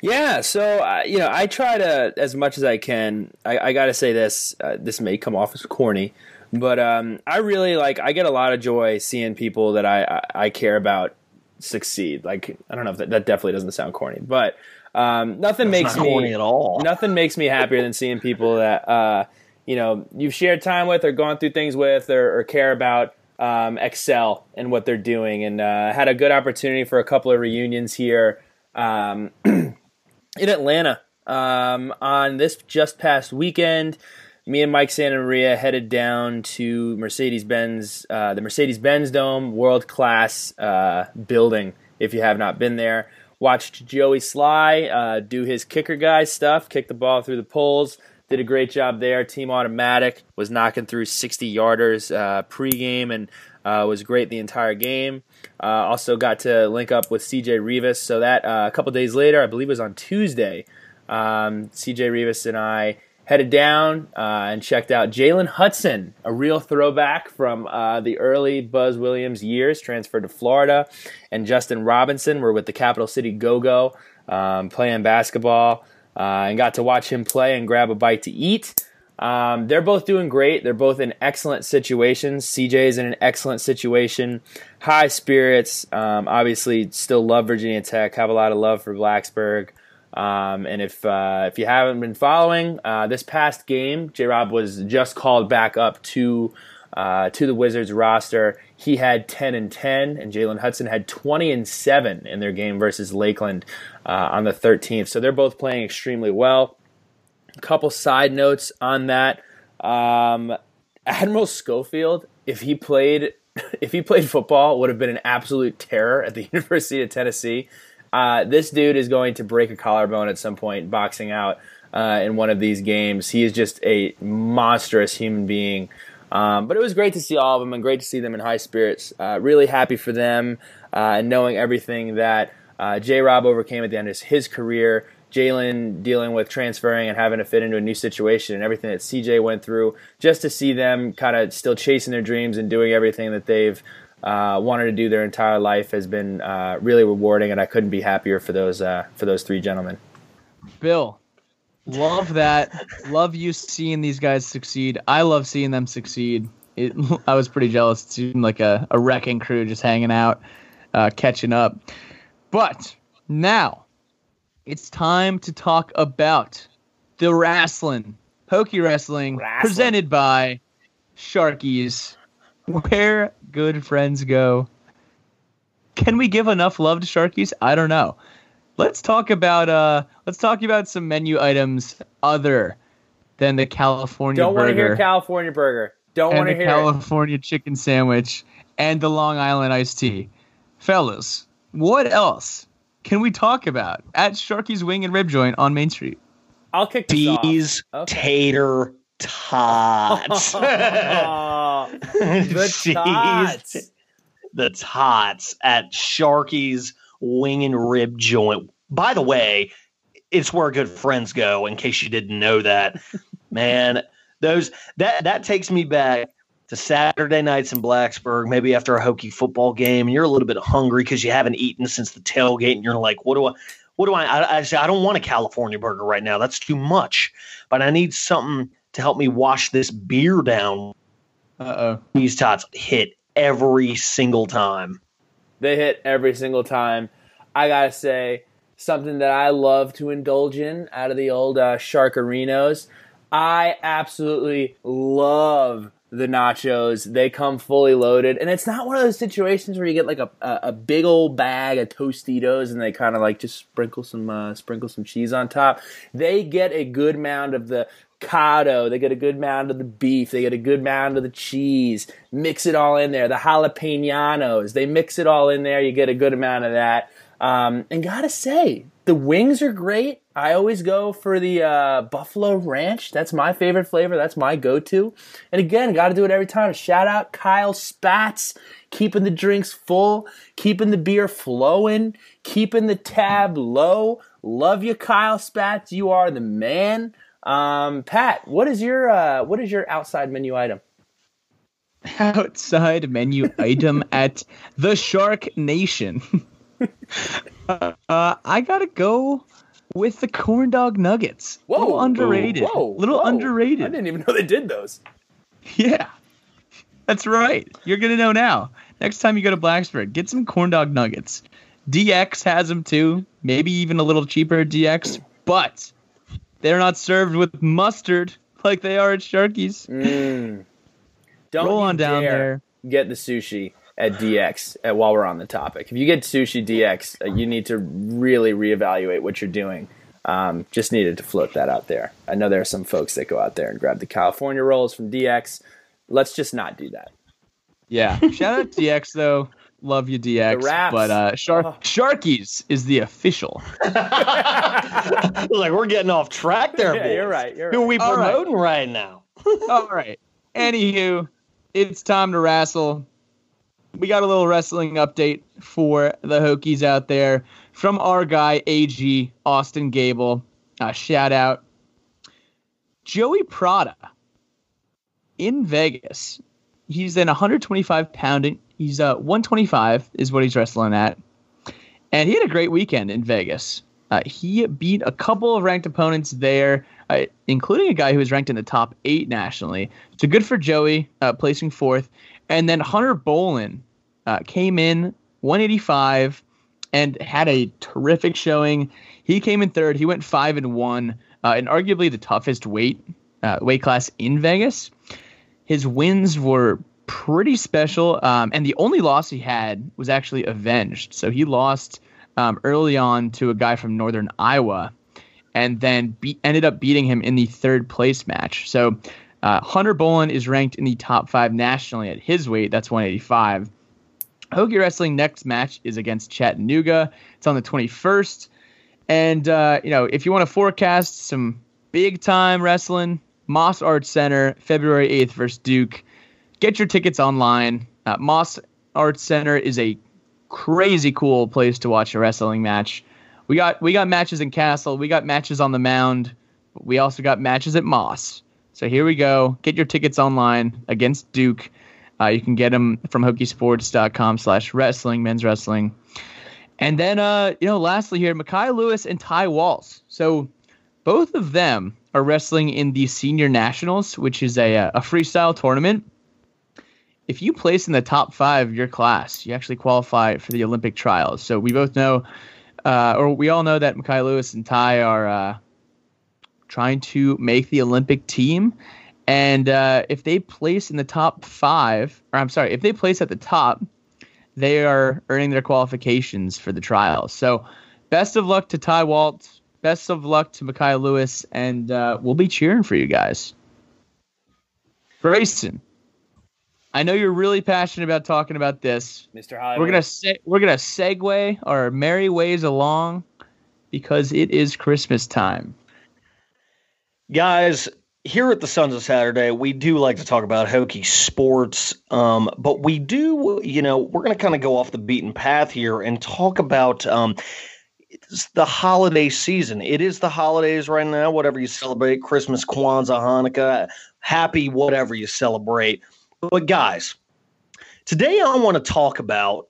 Yeah, so uh, you know, I try to as much as I can. I, I got to say this. Uh, this may come off as corny, but um, I really like. I get a lot of joy seeing people that I I, I care about succeed. Like I don't know if that, that definitely doesn't sound corny, but um, nothing That's makes not me at all. Nothing makes me happier than seeing people that uh, you know you've shared time with, or gone through things with, or, or care about. Um, excel in what they're doing, and uh, had a good opportunity for a couple of reunions here um, in Atlanta um, on this just past weekend. Me and Mike Santa Maria headed down to Mercedes Benz, uh, the Mercedes Benz Dome, world class uh, building. If you have not been there, watched Joey Slye uh, do his kicker guy stuff, kick the ball through the poles. Did a great job there. Team automatic was knocking through 60 yarders uh, pregame and uh, was great the entire game. Uh, also got to link up with CJ Rivas. So that uh, a couple days later, I believe it was on Tuesday, um, CJ Rivas and I headed down uh, and checked out Jalen Hudson, a real throwback from uh, the early Buzz Williams years, transferred to Florida, and Justin Robinson were with the Capital City Go Go um, playing basketball, uh, and got to watch him play and grab a bite to eat. Um, they're both doing great. They're both in excellent situations. CJ is in an excellent situation, high spirits. Um, obviously, still love Virginia Tech. Have a lot of love for Blacksburg. Um, and if uh, if you haven't been following uh, this past game, J. Rob was just called back up to uh, to the Wizards roster. He had 10 and 10, and Jalen Hudson had 20 and 7 in their game versus Lakeland uh, on the 13th. So they're both playing extremely well. Couple side notes on that. Um, Admiral Schofield, if he played if he played football, would have been an absolute terror at the University of Tennessee. Uh, this dude is going to break a collarbone at some point boxing out uh, in one of these games. He is just a monstrous human being. Um, but it was great to see all of them and great to see them in high spirits. Uh, really happy for them uh, and knowing everything that uh, J. Rob overcame at the end of his career. Jalen dealing with transferring and having to fit into a new situation and everything that CJ went through, just to see them kind of still chasing their dreams and doing everything that they've uh, wanted to do their entire life has been uh, really rewarding, and I couldn't be happier for those uh, for those three gentlemen. Bill, love that. love you seeing these guys succeed. I love seeing them succeed. It, I was pretty jealous. It seemed like a, a wrecking crew just hanging out, uh, catching up. But now it's time to talk about the wrestling, Hokie Wrestling, Wrestling. presented by Sharkies, where good friends go. Can we give enough love to Sharkies? I don't know. Let's talk about uh let's talk about some menu items other than the California Don't want to hear California burger. Don't want to hear it. California chicken sandwich and the Long Island iced tea. Fellas, what else can we talk about at Sharky's Wing and Rib Joint on Main Street? I'll kick this off. Okay. tater tots. Oh, the Jeez. tots. the tots at Sharky's Wing and Rib Joint. By the way, it's where good friends go. In case you didn't know that, man, those that that takes me back to Saturday nights in Blacksburg, maybe after a Hokie football game, and you're a little bit hungry because you haven't eaten since the tailgate, and you're like, what do I? What do I, I? I say I don't want a California burger right now. That's too much. But I need something to help me wash this beer down. Uh oh. These tots hit every single time. They hit every single time. I gotta say, something that I love to indulge in out of the old uh, Sharkarinos. I absolutely love the nachos. They come fully loaded, and it's not one of those situations where you get like a, a, a big old bag of Tostitos and they kind of like just sprinkle some uh, sprinkle some cheese on top. They get a good mound of the cotto. They get a good mound of the beef. They get a good mound of the cheese. Mix it all in there. The jalapenos. They mix it all in there. You get a good amount of that. Um, and gotta say, the wings are great. I always go for the uh, Buffalo Ranch. That's my favorite flavor. That's my go-to. And again, got to do it every time. Shout out Kyle Spatz, keeping the drinks full, keeping the beer flowing, keeping the tab low. Love you, Kyle Spatz. You are the man. Um, Pat, what is your uh, what is your outside menu item? Outside menu item at the Shark Nation. uh, I gotta go with the corn dog nuggets. Whoa, little underrated. Whoa, little whoa. underrated. I didn't even know they did those. Yeah, that's right. You're gonna know now. Next time you go to Blacksburg, get some corn dog nuggets. DX has them too. Maybe even a little cheaper DX, but they're not served with mustard like they are at Sharky's. Mm. Don't roll on down there. Get the sushi at DX at, while we're on the topic. If you get sushi DX, uh, you need to really reevaluate what you're doing. Um, just needed to float that out there. I know there are some folks that go out there and grab the California rolls from DX. Let's just not do that. Yeah. Shout out to DX though. Love you, DX. But uh, Shark oh. Sharkies is the official. like we're getting off track there. Yeah, you're right. You're Who are we promoting right. right now? All right. Anywho, it's time to wrestle we got a little wrestling update for the Hokies out there from our guy AG Austin Gable. Uh, shout out Joey Prata in Vegas. He's in 125 pound. He's uh 125 is what he's wrestling at, and he had a great weekend in Vegas. Uh, he beat a couple of ranked opponents there, uh, including a guy who was ranked in the top eight nationally. So good for Joey, uh, placing fourth. And then Hunter Bolin uh, came in 185 and had a terrific showing. He came in third. He went five and one, uh, and arguably the toughest weight uh, weight class in Vegas. His wins were pretty special, um, and the only loss he had was actually avenged. So he lost um, early on to a guy from Northern Iowa, and then be- ended up beating him in the third place match. So uh, Hunter Bolin is ranked in the top five nationally at his weight. That's 185. Hokie Wrestling next match is against Chattanooga. It's on the 21st. And, uh, you know, if you want to forecast some big time wrestling, Moss Arts Center, February 8th versus Duke. Get your tickets online. Uh, Moss Arts Center is a crazy cool place to watch a wrestling match. We got we got matches in Castle, we got matches on the Mound, we also got matches at Moss. So here we go. Get your tickets online against Duke. Uh, you can get them from hokiesports.com slash wrestling, men's wrestling. And then, uh, you know, lastly here, Mekhi Lewis and Ty Walz. So both of them are wrestling in the Senior Nationals, which is a, a freestyle tournament. If you place in the top five of your class, you actually qualify for the Olympic trials. So we both know, uh, or we all know that Mekhi Lewis and Ty are uh, trying to make the Olympic team. And uh, if they place in the top five, or I'm sorry, if they place at the top, they are earning their qualifications for the trials. So, best of luck to Ty Walz. Best of luck to Mekhi Lewis, and uh, we'll be cheering for you guys. Grayson, I know you're really passionate about talking about this, Mr. Hollywood. We're gonna se- we're gonna segue our merry ways along because it is Christmas time. Guys, here at the Sons of Saturday, we do like to talk about Hokie sports, um, but we do, you know, we're going to kind of go off the beaten path here and talk about um, the holiday season. It is the holidays right now, whatever you celebrate Christmas, Kwanzaa, Hanukkah, happy, whatever you celebrate. But, guys, today I want to talk about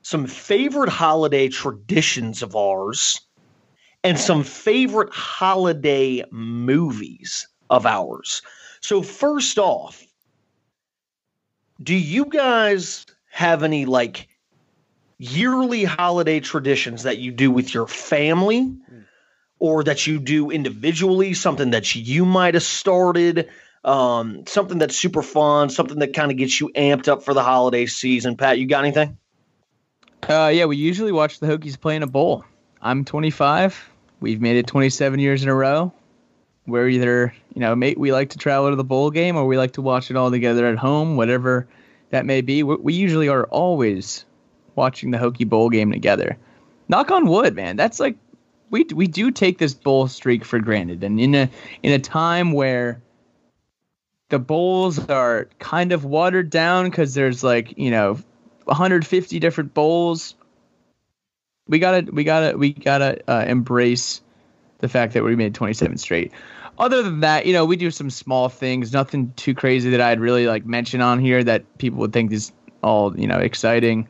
some favorite holiday traditions of ours and some favorite holiday movies of ours. So, first off, do you guys have any like yearly holiday traditions that you do with your family or that you do individually, something that you might have started, um, something that's super fun, something that kind of gets you amped up for the holiday season. Pat, you got anything? Uh, yeah, we usually watch the Hokies play in a bowl. I'm 25. We've made it 27 years in a row. We're either, you know, mate, we like to travel to the bowl game or we like to watch it all together at home, whatever that may be. We, we usually are always watching the Hokie bowl game together. Knock on wood, man. That's like we we do take this bowl streak for granted, and in a in a time where the bowls are kind of watered down because there's like you know 150 different bowls. We gotta we gotta we gotta uh, embrace the fact that we made 27 straight. Other than that, you know, we do some small things, nothing too crazy that I'd really like mention on here that people would think is all you know exciting.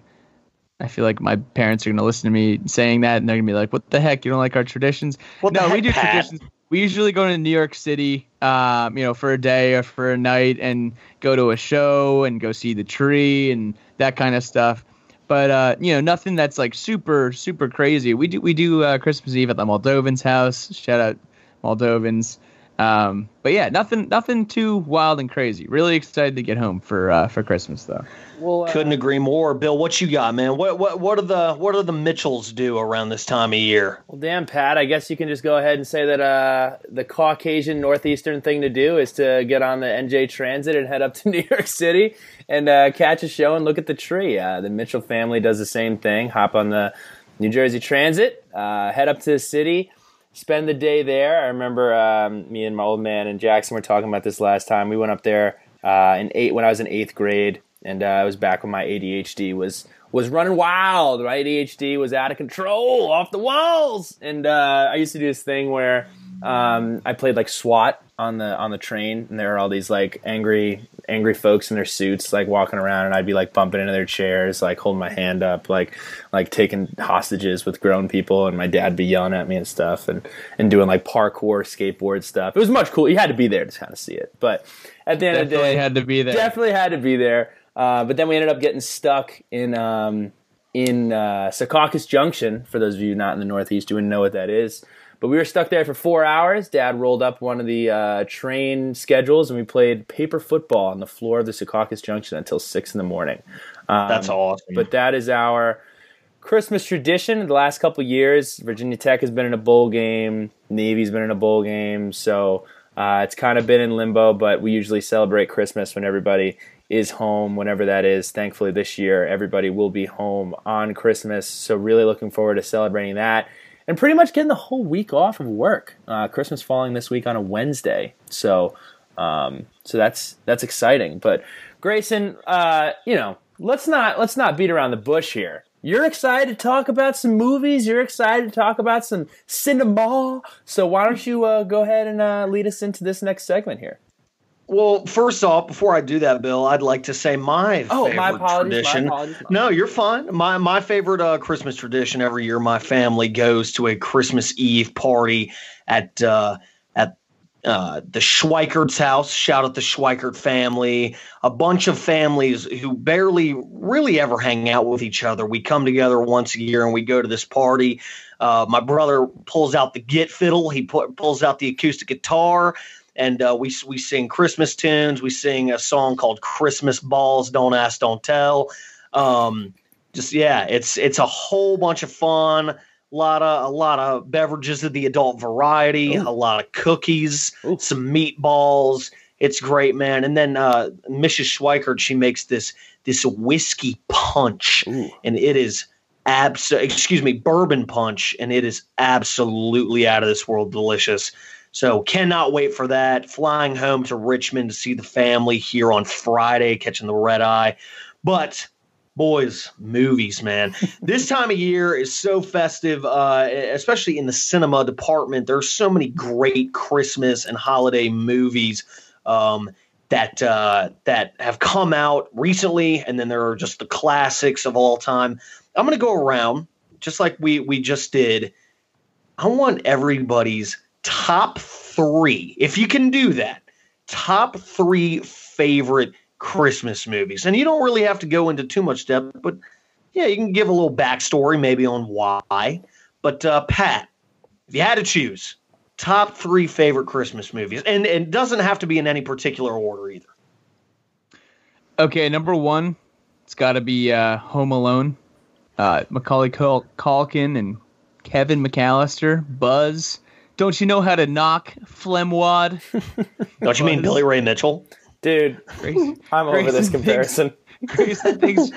I feel like my parents are going to listen to me saying that, and they're going to be like, "What the heck? You don't like our traditions?" What no, we do Pat? traditions. We usually go to New York City, um, you know, for a day or for a night, and go to a show and go see the tree and that kind of stuff. But uh, you know, nothing that's like super super crazy. We do we do uh, Christmas Eve at the Moldovans' house. Shout out Moldovans. Um, but yeah, nothing nothing too wild and crazy. Really excited to get home for uh, for Christmas though. Well, uh, Couldn't agree more, Bill. What you got, man? What what what are the what are the Mitchells do around this time of year? Well, damn, Pat. I guess you can just go ahead and say that uh, the Caucasian northeastern thing to do is to get on the NJ Transit and head up to New York City and uh, catch a show and look at the tree. Uh, the Mitchell family does the same thing. Hop on the New Jersey Transit, uh, head up to the city, spend the day there. I remember um, me and my old man and Jackson were talking about this last time. We went up there uh, in eight when I was in eighth grade, and uh, I was back when my ADHD was was running wild. My ADHD was out of control, off the walls, and uh, I used to do this thing where um, I played like SWAT on the on the train, and there were all these like angry angry folks in their suits like walking around, and I'd be like bumping into their chairs, like holding my hand up, like like taking hostages with grown people, and my dad'd be yelling at me and stuff, and and doing like parkour skateboard stuff. It was much cool. You had to be there to kind of see it, but at the end of the Definitely day, had to be there. definitely had to be there. Uh, but then we ended up getting stuck in um, in uh, Secaucus Junction. For those of you not in the Northeast, who wouldn't know what that is. But we were stuck there for four hours. Dad rolled up one of the uh, train schedules, and we played paper football on the floor of the Secaucus Junction until six in the morning. Um, That's awesome. But that is our Christmas tradition. The last couple years, Virginia Tech has been in a bowl game. Navy's been in a bowl game. So uh, it's kind of been in limbo. But we usually celebrate Christmas when everybody is home, whenever that is. Thankfully, this year everybody will be home on Christmas. So really looking forward to celebrating that. And pretty much getting the whole week off of work. Uh, Christmas falling this week on a Wednesday, so um, so that's that's exciting. But Grayson, uh, you know, let's not let's not beat around the bush here. You're excited to talk about some movies. You're excited to talk about some cinema. So why don't you uh, go ahead and uh, lead us into this next segment here? Well, first off, before I do that, Bill, I'd like to say my Oh, favorite my apologies, my tradition. apologies. No, you're fine. My my favorite uh, Christmas tradition every year. My family goes to a Christmas Eve party at uh, at uh, the Schweikert's house. Shout out the Schweikert family. A bunch of families who barely really ever hang out with each other. We come together once a year and we go to this party. Uh, my brother pulls out the git fiddle. He pu- pulls out the acoustic guitar and uh, we we sing Christmas tunes. We sing a song called "Christmas Balls." Don't ask, don't tell. Um, just yeah, it's it's a whole bunch of fun. A lot of a lot of beverages of the adult variety. A lot of cookies, Ooh. some meatballs. It's great, man. And then uh, Mrs. Schweikert, she makes this this whiskey punch, Ooh. and it is abs. Excuse me, bourbon punch, and it is absolutely out of this world delicious. So cannot wait for that. Flying home to Richmond to see the family here on Friday, catching the red eye. But boys, movies, man. this time of year is so festive, uh, especially in the cinema department. There's so many great Christmas and holiday movies um, that uh, that have come out recently, and then there are just the classics of all time. I'm going to go around just like we we just did. I want everybody's top three, if you can do that, top three favorite Christmas movies. And you don't really have to go into too much depth, but yeah, you can give a little backstory maybe on why. But uh, Pat, if you had to choose top three favorite Christmas movies, and it doesn't have to be in any particular order either. Okay, number one, it's got to be uh, Home Alone. Uh, Macaulay Cul- Culkin and Kevin McAllister, Buzz. Don't you know how to knock, Flemwad? Don't you mean Billy Ray Mitchell? Dude, Grayson, I'm over this comparison. Thinks, Grayson thinks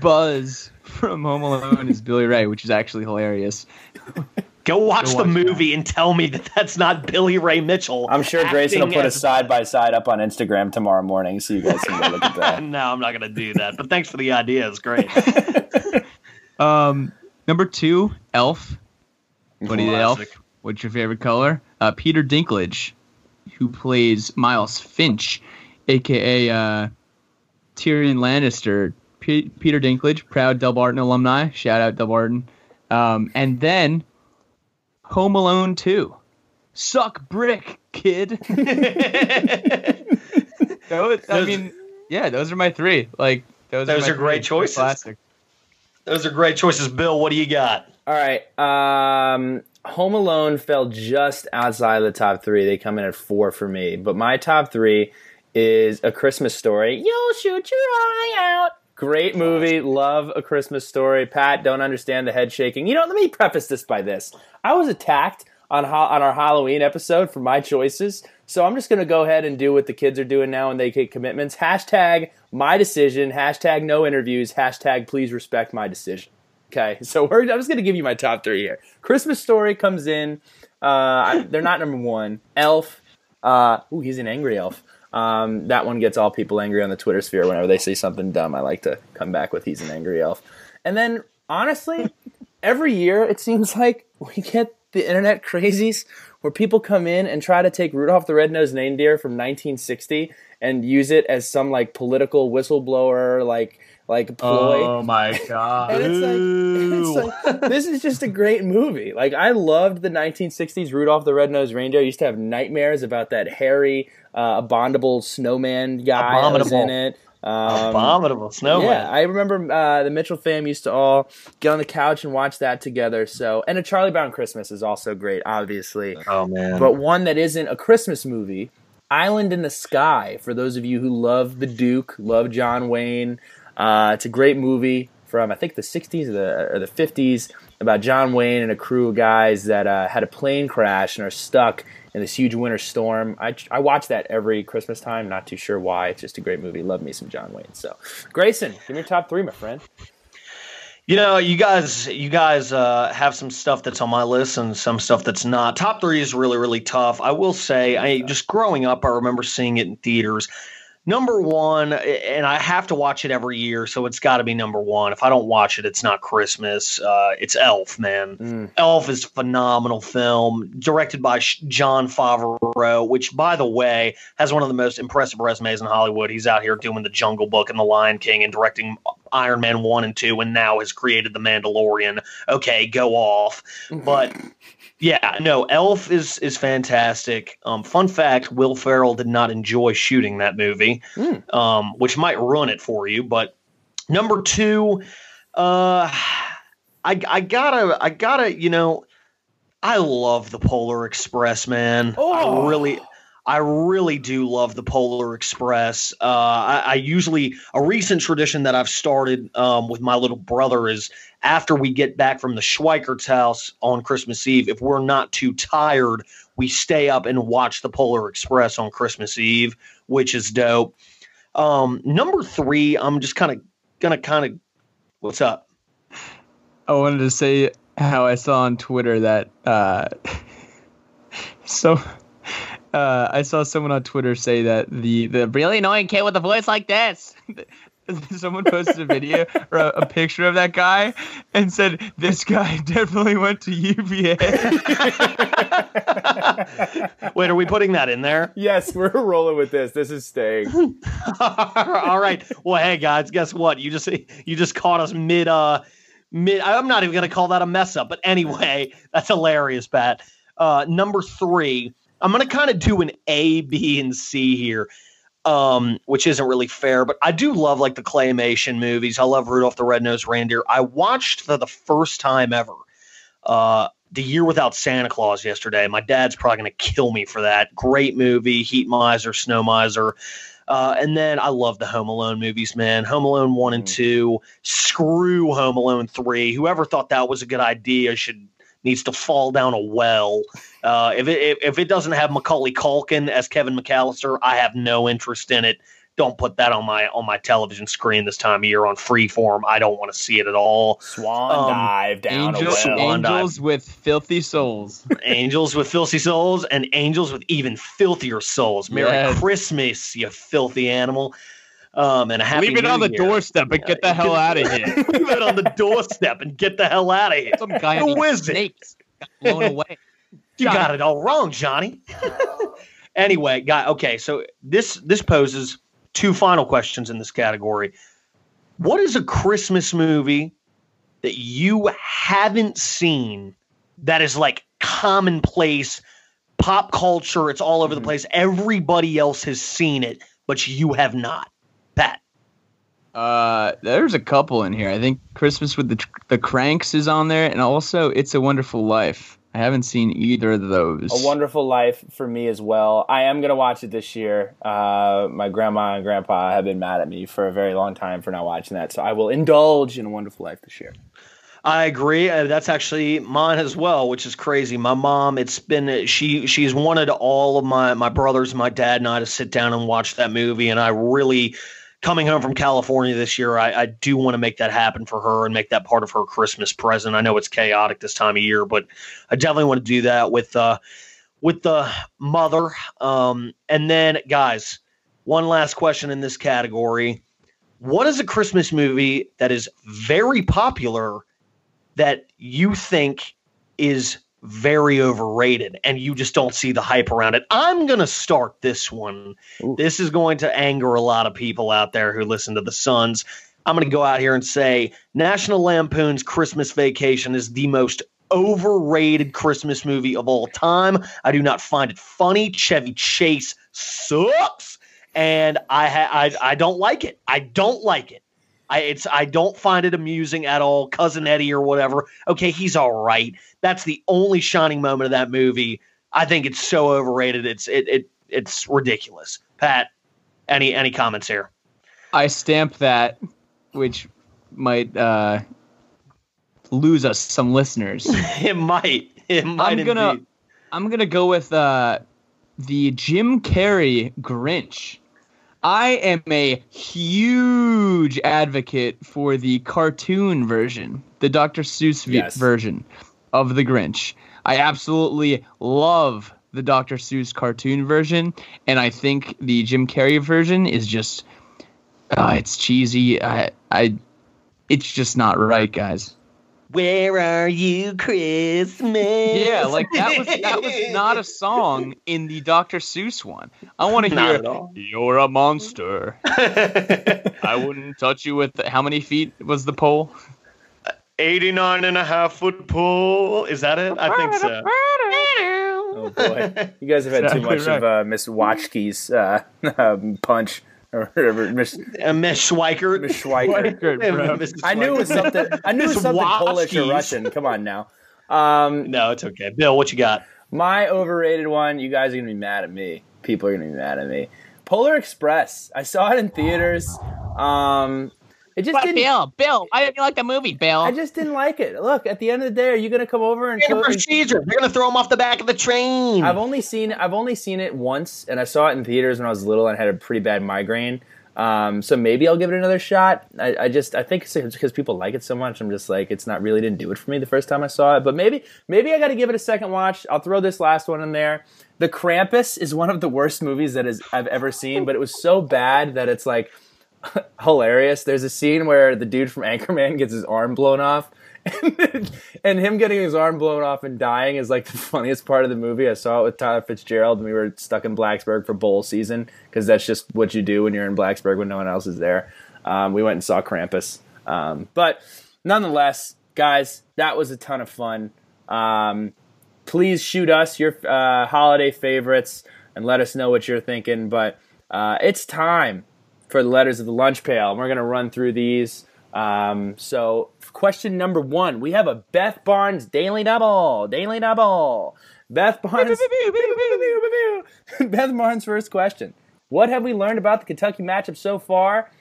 Buzz from Home Alone is Billy Ray, which is actually hilarious. Go watch Go the watch movie and tell me that that's not Billy Ray Mitchell. I'm sure Grayson will acting put a side by side up on Instagram tomorrow morning so you guys can look at that. no, I'm not going to do that. But thanks for the idea. It's great. Um, number two, Elf. What Buddy the Elf. Classic. What's your favorite color? Uh, Peter Dinklage, who plays Miles Finch, aka uh, Tyrion Lannister. P- Peter Dinklage, proud Delbarton alumni. Shout out Delbarton. Um, and then Home Alone 2. Suck brick, kid. Those- I mean, yeah, those are my three. Like those, Those my are great choices. Classic. Those are great choices. Bill, what do you got? All right. Um, Home Alone fell just outside of the top three. They come in at four for me. But my top three is A Christmas Story. You'll shoot your eye out. Great movie. Love A Christmas Story. Pat, don't understand the head shaking. You know, let me preface this by this. I was attacked on ho- on our Halloween episode for my choices. So I'm just going to go ahead and do what the kids are doing now when they get commitments. Hashtag my decision. Hashtag no interviews. Hashtag please respect my decision. Okay, so we're, I'm just going to give you my top three here. Christmas Story comes in. Uh, they're not number one. Elf. Uh, ooh, he's an angry elf. Um, that one gets all people angry on the Twitter sphere whenever they say something dumb. I like to come back with he's an angry elf. And then, honestly, every year it seems like we get the internet crazies where people come in and try to take Rudolph the Red-Nosed Reindeer from 1960 and use it as some like political whistleblower, like like ploy. Oh my god! And it's like, it's like, this is just a great movie. Like I loved the 1960s Rudolph the Red-Nosed Reindeer. I used to have nightmares about that hairy, uh, abominable snowman guy was in it. Um, Abominable snowman. yeah, I remember uh, the Mitchell fam used to all get on the couch and watch that together. So, and a Charlie Brown Christmas is also great, obviously. oh man. But one that isn't a Christmas movie, Island in the Sky. For those of you who love the Duke, love John Wayne, uh, it's a great movie from I think the '60s or the, or the '50s about John Wayne and a crew of guys that uh, had a plane crash and are stuck in this huge winter storm. I, I watch that every Christmas time. Not too sure why. It's just a great movie. Love me some John Wayne. So, Grayson, give me your top three, my friend. You know, you guys, you guys uh, have some stuff that's on my list and some stuff that's not. Top three is really, really tough. I will say, I just growing up, I remember seeing it in theaters. Number one, and I have to watch it every year, so it's got to be number one. If I don't watch it, it's not Christmas. Uh, it's Elf, man. Mm. Elf is a phenomenal film, directed by Jon Favreau, which, by the way, has one of the most impressive resumes in Hollywood. He's out here doing The Jungle Book and The Lion King and directing Iron Man 1 and 2, and now has created The Mandalorian. Okay, go off. But. Yeah, no, Elf is is fantastic. Um, fun fact: Will Ferrell did not enjoy shooting that movie, Hmm. um, which might ruin it for you. But number two, uh, I I gotta I gotta you know, I love the Polar Express, man. Oh. I really. I really do love the Polar Express. Uh, I, I usually a recent tradition that I've started um, with my little brother is after we get back from the Schweikert's house on Christmas Eve, if we're not too tired, we stay up and watch the Polar Express on Christmas Eve, which is dope. Um, number three, I'm just kind of gonna kind of what's up? I wanted to say how I saw on Twitter that uh, so uh, I saw someone on Twitter say that the the really annoying kid with a voice like this. Someone posted a video or a, a picture of that guy and said this guy definitely went to UVA. Wait, are we putting that in there? Yes, we're rolling with this. This is staying. All right. Well, hey guys, guess what? You just you just caught us mid uh mid. I'm not even gonna call that a mess up, but anyway, that's hilarious, Pat. Uh, number three, I'm gonna kind of do an A, B, and C here. Um, which isn't really fair. But I do love like the claymation movies. I love Rudolph the Red-Nosed Reindeer. I watched for the first time ever uh, the Year Without Santa Claus yesterday. My dad's probably going to kill me for that. Great movie, Heat Miser, Snow Miser. Uh, and then I love the Home Alone movies, man. Home Alone 1 and 2. Screw Home Alone 3. Whoever thought that was a good idea should needs to fall down a well. Uh, if it if it doesn't have Macaulay Culkin as Kevin McAllister, I have no interest in it. Don't put that on my on my television screen this time of year on freeform. I don't want to see it at all. Swan um, dive down angels, a well. Angels with filthy souls. angels with filthy souls and angels with even filthier souls. Merry yes. Christmas, you filthy animal. Um, and a happy Leave it on the year. doorstep and get the hell out of here. Leave it on the doorstep and get the hell out of here. Some guy Who is snakes got blown away. You got it all wrong, Johnny. anyway, guy. Okay, so this this poses two final questions in this category. What is a Christmas movie that you haven't seen that is like commonplace pop culture? It's all over mm-hmm. the place. Everybody else has seen it, but you have not. Pat. Uh, there's a couple in here. I think Christmas with the the Cranks is on there, and also It's a Wonderful Life. I haven't seen either of those. A Wonderful Life for me as well. I am gonna watch it this year. Uh, my grandma and grandpa have been mad at me for a very long time for not watching that, so I will indulge in A Wonderful Life this year. I agree. Uh, that's actually mine as well, which is crazy. My mom, it's been she she's wanted all of my my brothers, my dad, and I to sit down and watch that movie, and I really coming home from California this year, I, I do want to make that happen for her and make that part of her Christmas present. I know it's chaotic this time of year, but I definitely want to do that with uh, with the mother. Um, and then, guys, one last question in this category: What is a Christmas movie that is very popular that you think is very overrated and you just don't see the hype around it. I'm going to start this one. Ooh. This is going to anger a lot of people out there who listen to the Sons. I'm going to go out here and say National Lampoon's Christmas Vacation is the most overrated Christmas movie of all time. I do not find it funny. Chevy Chase sucks and I ha- I I don't like it. I don't like it. I it's I don't find it amusing at all. Cousin Eddie or whatever. Okay, he's all right. That's the only shining moment of that movie. I think it's so overrated. It's it, it it's ridiculous. Pat, any any comments here? I stamp that, which might uh, lose us some listeners. it might. It might. I'm gonna indeed. I'm gonna go with uh, the Jim Carrey Grinch. I am a huge advocate for the cartoon version, the Dr. Seuss yes. version of the Grinch. I absolutely love the Dr. Seuss cartoon version, and I think the Jim Carrey version is just uh, it's cheesy. I I it's just not right, guys. Where are you, Christmas? Yeah, like that was that was not a song in the Dr. Seuss one. I want to hear "You're a monster." I wouldn't touch you with the, how many feet was the pole? 89 and a half foot pole. Is that it? I think so. Oh boy, you guys have had exactly too much right. of uh, Miss Watchkey's uh, um, punch or whatever. Miss uh, Miss Schweikert. Miss Schweikert. Schweikert I knew it was something. I knew it was something Polish or Russian. Come on now. Um, no, it's okay. Bill, what you got? My overrated one. You guys are gonna be mad at me. People are gonna be mad at me. Polar Express. I saw it in theaters. Um, it just but didn't. Bill, Bill, why didn't you like the movie, Bill? I just didn't like it. Look, at the end of the day, are you going to come over and? Kill, procedure. They're going to throw him off the back of the train. I've only seen I've only seen it once, and I saw it in theaters when I was little and had a pretty bad migraine. Um, so maybe I'll give it another shot. I, I just I think it's because people like it so much. I'm just like it's not really didn't do it for me the first time I saw it. But maybe maybe I got to give it a second watch. I'll throw this last one in there. The Krampus is one of the worst movies that is I've ever seen, but it was so bad that it's like hilarious. There's a scene where the dude from Anchorman gets his arm blown off. And, him getting his arm blown off and dying is like the funniest part of the movie. I saw it with Tyler Fitzgerald and we were stuck in Blacksburg for bowl season because that's just what you do when you're in Blacksburg when no one else is there. Um, we went and saw Krampus. Um, but nonetheless, guys, that was a ton of fun. Um, please shoot us your uh, holiday favorites and let us know what you're thinking. But Uh, it's time for the letters of the lunch pail. And We're going to run through these. Um, so, question number one we have a Beth Barnes daily double. Daily double. Beth Barnes. Beth Barnes' first question. What have we learned about the Kentucky matchup so far?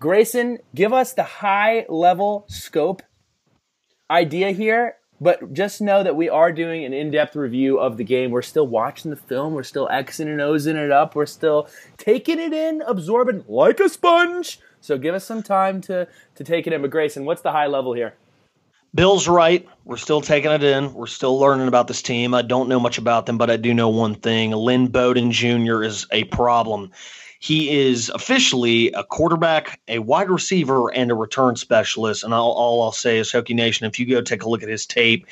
Grayson, give us the high level scope idea here, but just know that we are doing an in depth review of the game. We're still watching the film, we're still Xing and O'ing it up, we're still taking it in, absorbing like a sponge. So give us some time to, to take it in. But Grayson, what's the high level here? Bill's right. We're still taking it in. We're still learning about this team. I don't know much about them, but I do know one thing. Lynn Bowden Jr. is a problem. He is officially a quarterback, a wide receiver, and a return specialist. And all, all I'll say is, Hokie Nation, if you go take a look at his tape,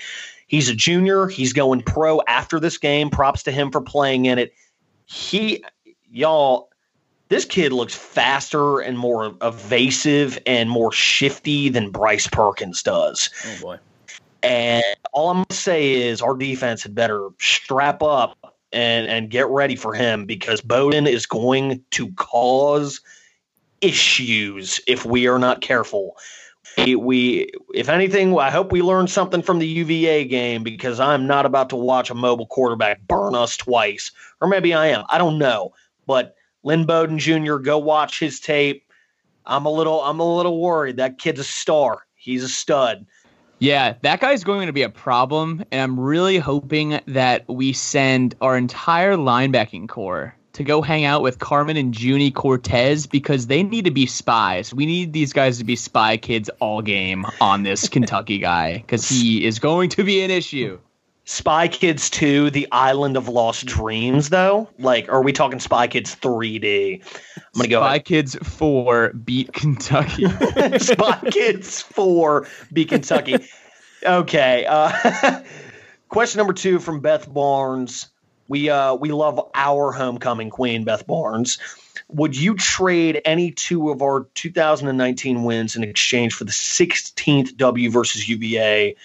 he's a junior. He's going pro after this game. Props to him for playing in it. He, y'all, this kid looks faster and more evasive and more shifty than Bryce Perkins does. Oh boy. And all I'm gonna say is our defense had better strap up and and get ready for him because Bowden is going to cause issues if we are not careful. We, we if anything, I hope we learn something from the UVA game because I'm not about to watch a mobile quarterback burn us twice. Or maybe I am. I don't know. But Lynn Bowden Jr., go watch his tape. I'm a little I'm a little worried. That kid's a star. He's a stud. Yeah, that guy's going to be a problem, and I'm really hoping that we send our entire linebacking core to go hang out with Carmen and Juni Cortez because they need to be spies. We need these guys to be spy kids all game on this Kentucky guy because he is going to be an issue. Spy Kids 2, The Island of Lost Dreams, though? Like, are we talking Spy Kids 3D? I'm going to go. Spy Kids 4 beat Kentucky. Spy Kids 4 beat Kentucky. Okay. Uh, question number two from Beth Barnes. We uh we love our homecoming queen, Beth Barnes. Would you trade any two of our 2019 wins in exchange for the 16th W versus UVA?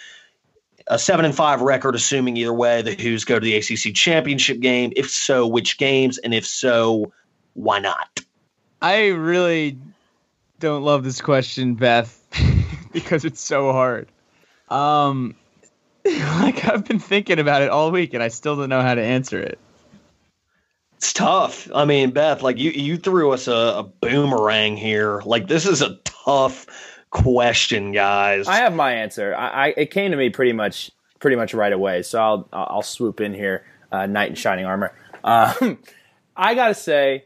A seven and five record, assuming either way the Hoos go to the ACC championship game. If so, which games? And if so, why not? I really don't love this question, Beth, because it's so hard. Um, like I've been thinking about it all week, and I still don't know how to answer it. It's tough. I mean, Beth, like you, you threw us a, a boomerang here. Like this is a tough question, guys. I have my answer. I, I, it came to me pretty much pretty much right away. So I'll I'll swoop in here, uh, knight in shining armor. Um, I gotta say,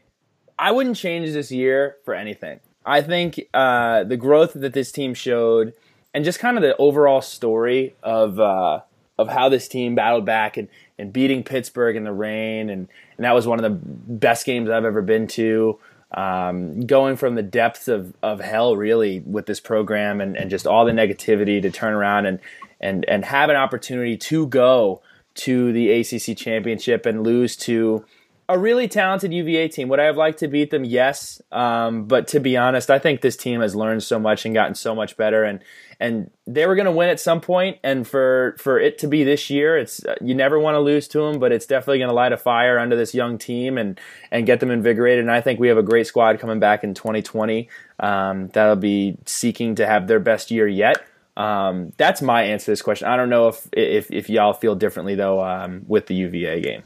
I wouldn't change this year for anything. I think uh, the growth that this team showed, and just kind of the overall story of uh, of how this team battled back and, and beating Pittsburgh in the rain, and, and that was one of the best games I've ever been to um, going from the depths of, of hell really with this program and, and just all the negativity to turn around and, and, and have an opportunity to go to the ACC championship and lose to a really talented UVA team. Would I have liked to beat them? Yes. Um, but to be honest, I think this team has learned so much and gotten so much better. And and they were going to win at some. And for for it to be this year, it's uh, you never want to lose to them, but it's definitely going to light a fire under this young team and and get them invigorated. And I think we have a great squad coming back in 2020 um, that'll be seeking to have their best year yet. Um, that's my answer to this question. I don't know if if, if y'all feel differently though um, with the UVA game.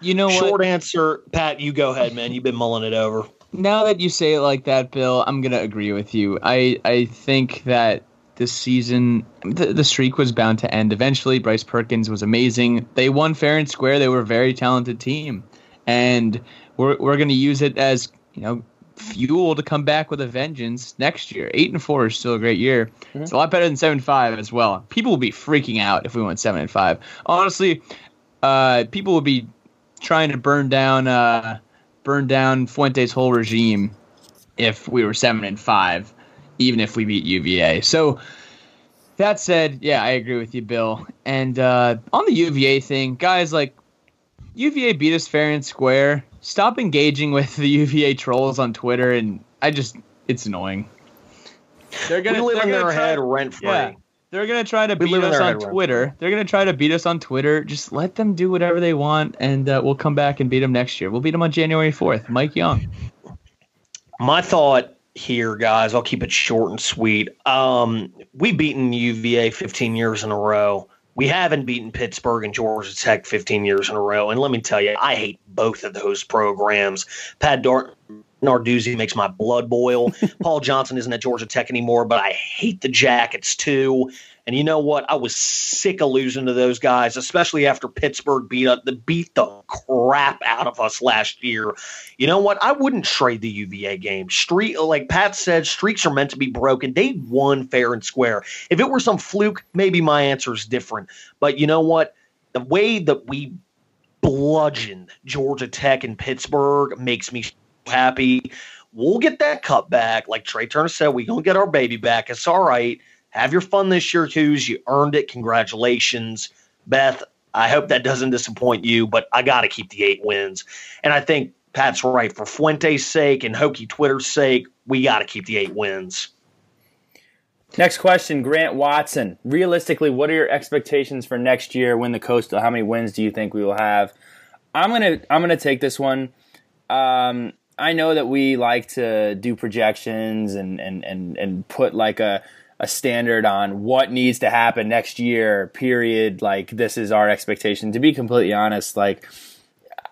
You know what? Short answer, Pat. You go ahead, man. You've been mulling it over. Now that you say it like that, Bill, I'm gonna agree with you. I I think that this season the, the streak was bound to end eventually. Bryce Perkins was amazing. They won fair and square. They were a very talented team, and we're we're gonna use it as you know fuel to come back with a vengeance next year. Eight and four is still a great year. Mm-hmm. It's a lot better than seven and five as well. People will be freaking out if we went seven and five. Honestly, uh, people will be trying to burn down uh, burn down Fuente's whole regime if we were seven and five, even if we beat UVA. So that said, yeah, I agree with you, Bill. And uh, on the UVA thing, guys, like UVA beat us fair and square. Stop engaging with the UVA trolls on Twitter, and I just it's annoying. They're gonna we live in their try, head rent free. Yeah, They're gonna try to beat us on Twitter. They're gonna try to beat us on Twitter. Just let them do whatever they want, and uh, we'll come back and beat them next year. We'll beat them on January fourth. Mike Young. My thought here, guys. I'll keep it short and sweet. Um, we've beaten UVA 15 years in a row. We haven't beaten Pittsburgh and Georgia Tech 15 years in a row. And let me tell you, I hate both of those programs. Pat Dart Narduzzi makes my blood boil. Paul Johnson isn't at Georgia Tech anymore, but I hate the Jackets too. And you know what? I was sick of losing to those guys, especially after Pittsburgh beat up the beat the crap out of us last year. You know what? I wouldn't trade the UVA game. Street like Pat said, streaks are meant to be broken. They won fair and square. If it were some fluke, maybe my answer is different. But you know what? The way that we bludgeoned Georgia Tech and Pittsburgh makes me happy. We'll get that cut back. Like Trey Turner said, we're gonna get our baby back. It's all right. Have your fun this year, Hoos. You earned it. Congratulations. Beth, I hope that doesn't disappoint you, but I got to keep the eight wins. And I think Pat's right. For Fuente's sake and Hokie Twitter's sake, we got to keep the eight wins. Next question, Grant Watson. Realistically, what are your expectations for next year? Win the Coastal. How many wins do you think we will have? I'm gonna I'm gonna take this one. Um, I know that we like to do projections and and and and put like a a standard on what needs to happen next year, period. Like this is our expectation. To be completely honest, like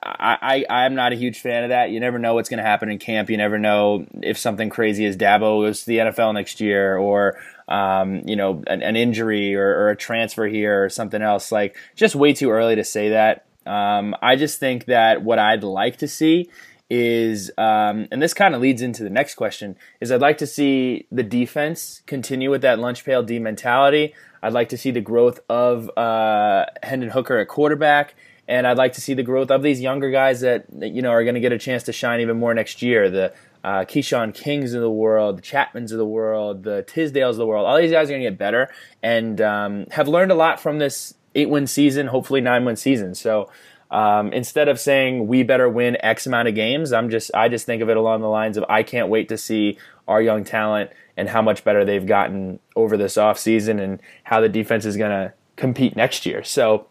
I, I I'm not a huge fan of that. You never know what's going to happen in camp. You never know if something crazy as Dabo goes to the NFL next year, or um, you know an, an injury or, or, a transfer here or something else. Like just way too early to say that. Um, I just think that what I'd like to see is, um, and this kind of leads into the next question, is I'd like to see the defense continue with that lunch pail D mentality. I'd like to see the growth of uh, Hendon Hooker at quarterback, and I'd like to see the growth of these younger guys that you know are going to get a chance to shine even more next year. The uh, Keshawn Kings of the world, the Chapmans of the world, the Tisdales of the world. All these guys are going to get better and um, have learned a lot from this eight win season, hopefully nine win season. So um, instead of saying we better win X amount of games, I'm just I just think of it along the lines of I can't wait to see our young talent and how much better they've gotten over this offseason and how the defense is going to compete next year. So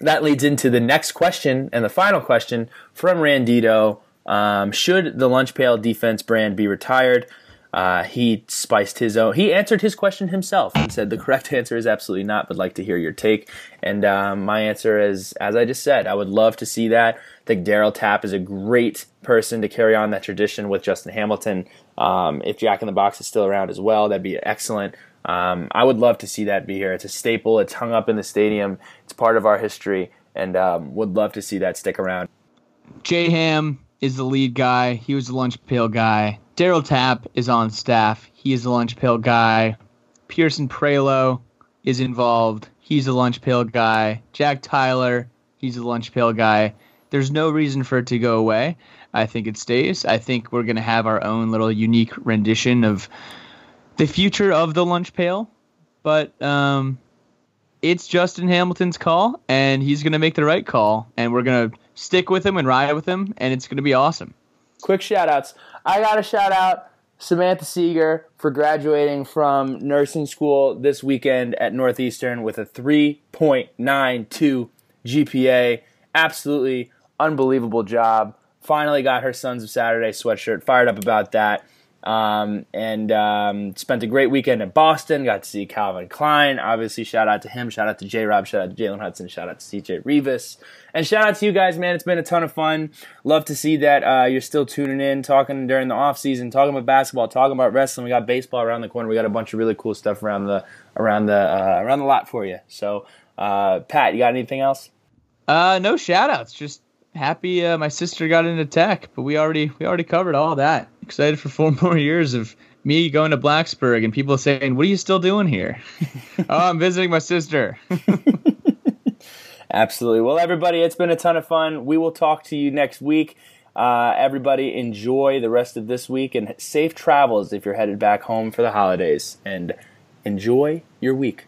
that leads into the next question and the final question from Randito. Um, should the lunch pail defense brand be retired? Uh, he spiced his own. He answered his question himself and said the correct answer is absolutely not, but like to hear your take. And um, my answer is, as I just said, I would love to see that. I think Daryl Tapp is a great person to carry on that tradition with Justin Hamilton. Um, if Jack in the Box is still around as well, that'd be excellent. Um, I would love to see that be here. It's a staple. It's hung up in the stadium. It's part of our history, and um, would love to see that stick around. Jay Ham is the lead guy. He was the lunch pail guy. Daryl Tapp is on staff. He is the lunch pail guy. Pierson Prioleau is involved. He's a lunch pail guy. Jack Tyler, he's a lunch pail guy. There's no reason for it to go away. I think it stays. I think we're going to have our own little unique rendition of the future of the lunch pail. But um, it's Justin Hamilton's call, and he's going to make the right call. And we're going to stick with him and ride with him, and it's going to be awesome. Quick shout outs. I got a shout out Samantha Seeger for graduating from nursing school this weekend at Northeastern with a 3.92 GPA. Absolutely unbelievable job. Finally got her Sons of Saturday sweatshirt. Fired up about that. Um, and um, spent a great weekend in Boston. Got to see Calvin Klein. Obviously, shout out to him. Shout out to J Rob. Shout out to Jalen Hudson. Shout out to CJ Revis. And shout out to you guys, man. It's been a ton of fun. Love to see that uh, you're still tuning in, talking during the off season, talking about basketball, talking about wrestling. We got baseball around the corner. We got a bunch of really cool stuff around the around the uh, around the lot for you. So, uh, Pat, you got anything else? Uh, no shout outs. Just happy uh, my sister got into tech, but we already we already covered all that. Excited for four more years of me going to Blacksburg and people saying, "What are you still doing here?" oh, I'm visiting my sister. Absolutely. Well, everybody, it's been a ton of fun. We will talk to you next week. Uh, everybody, enjoy the rest of this week and safe travels if you're headed back home for the holidays. And enjoy your week.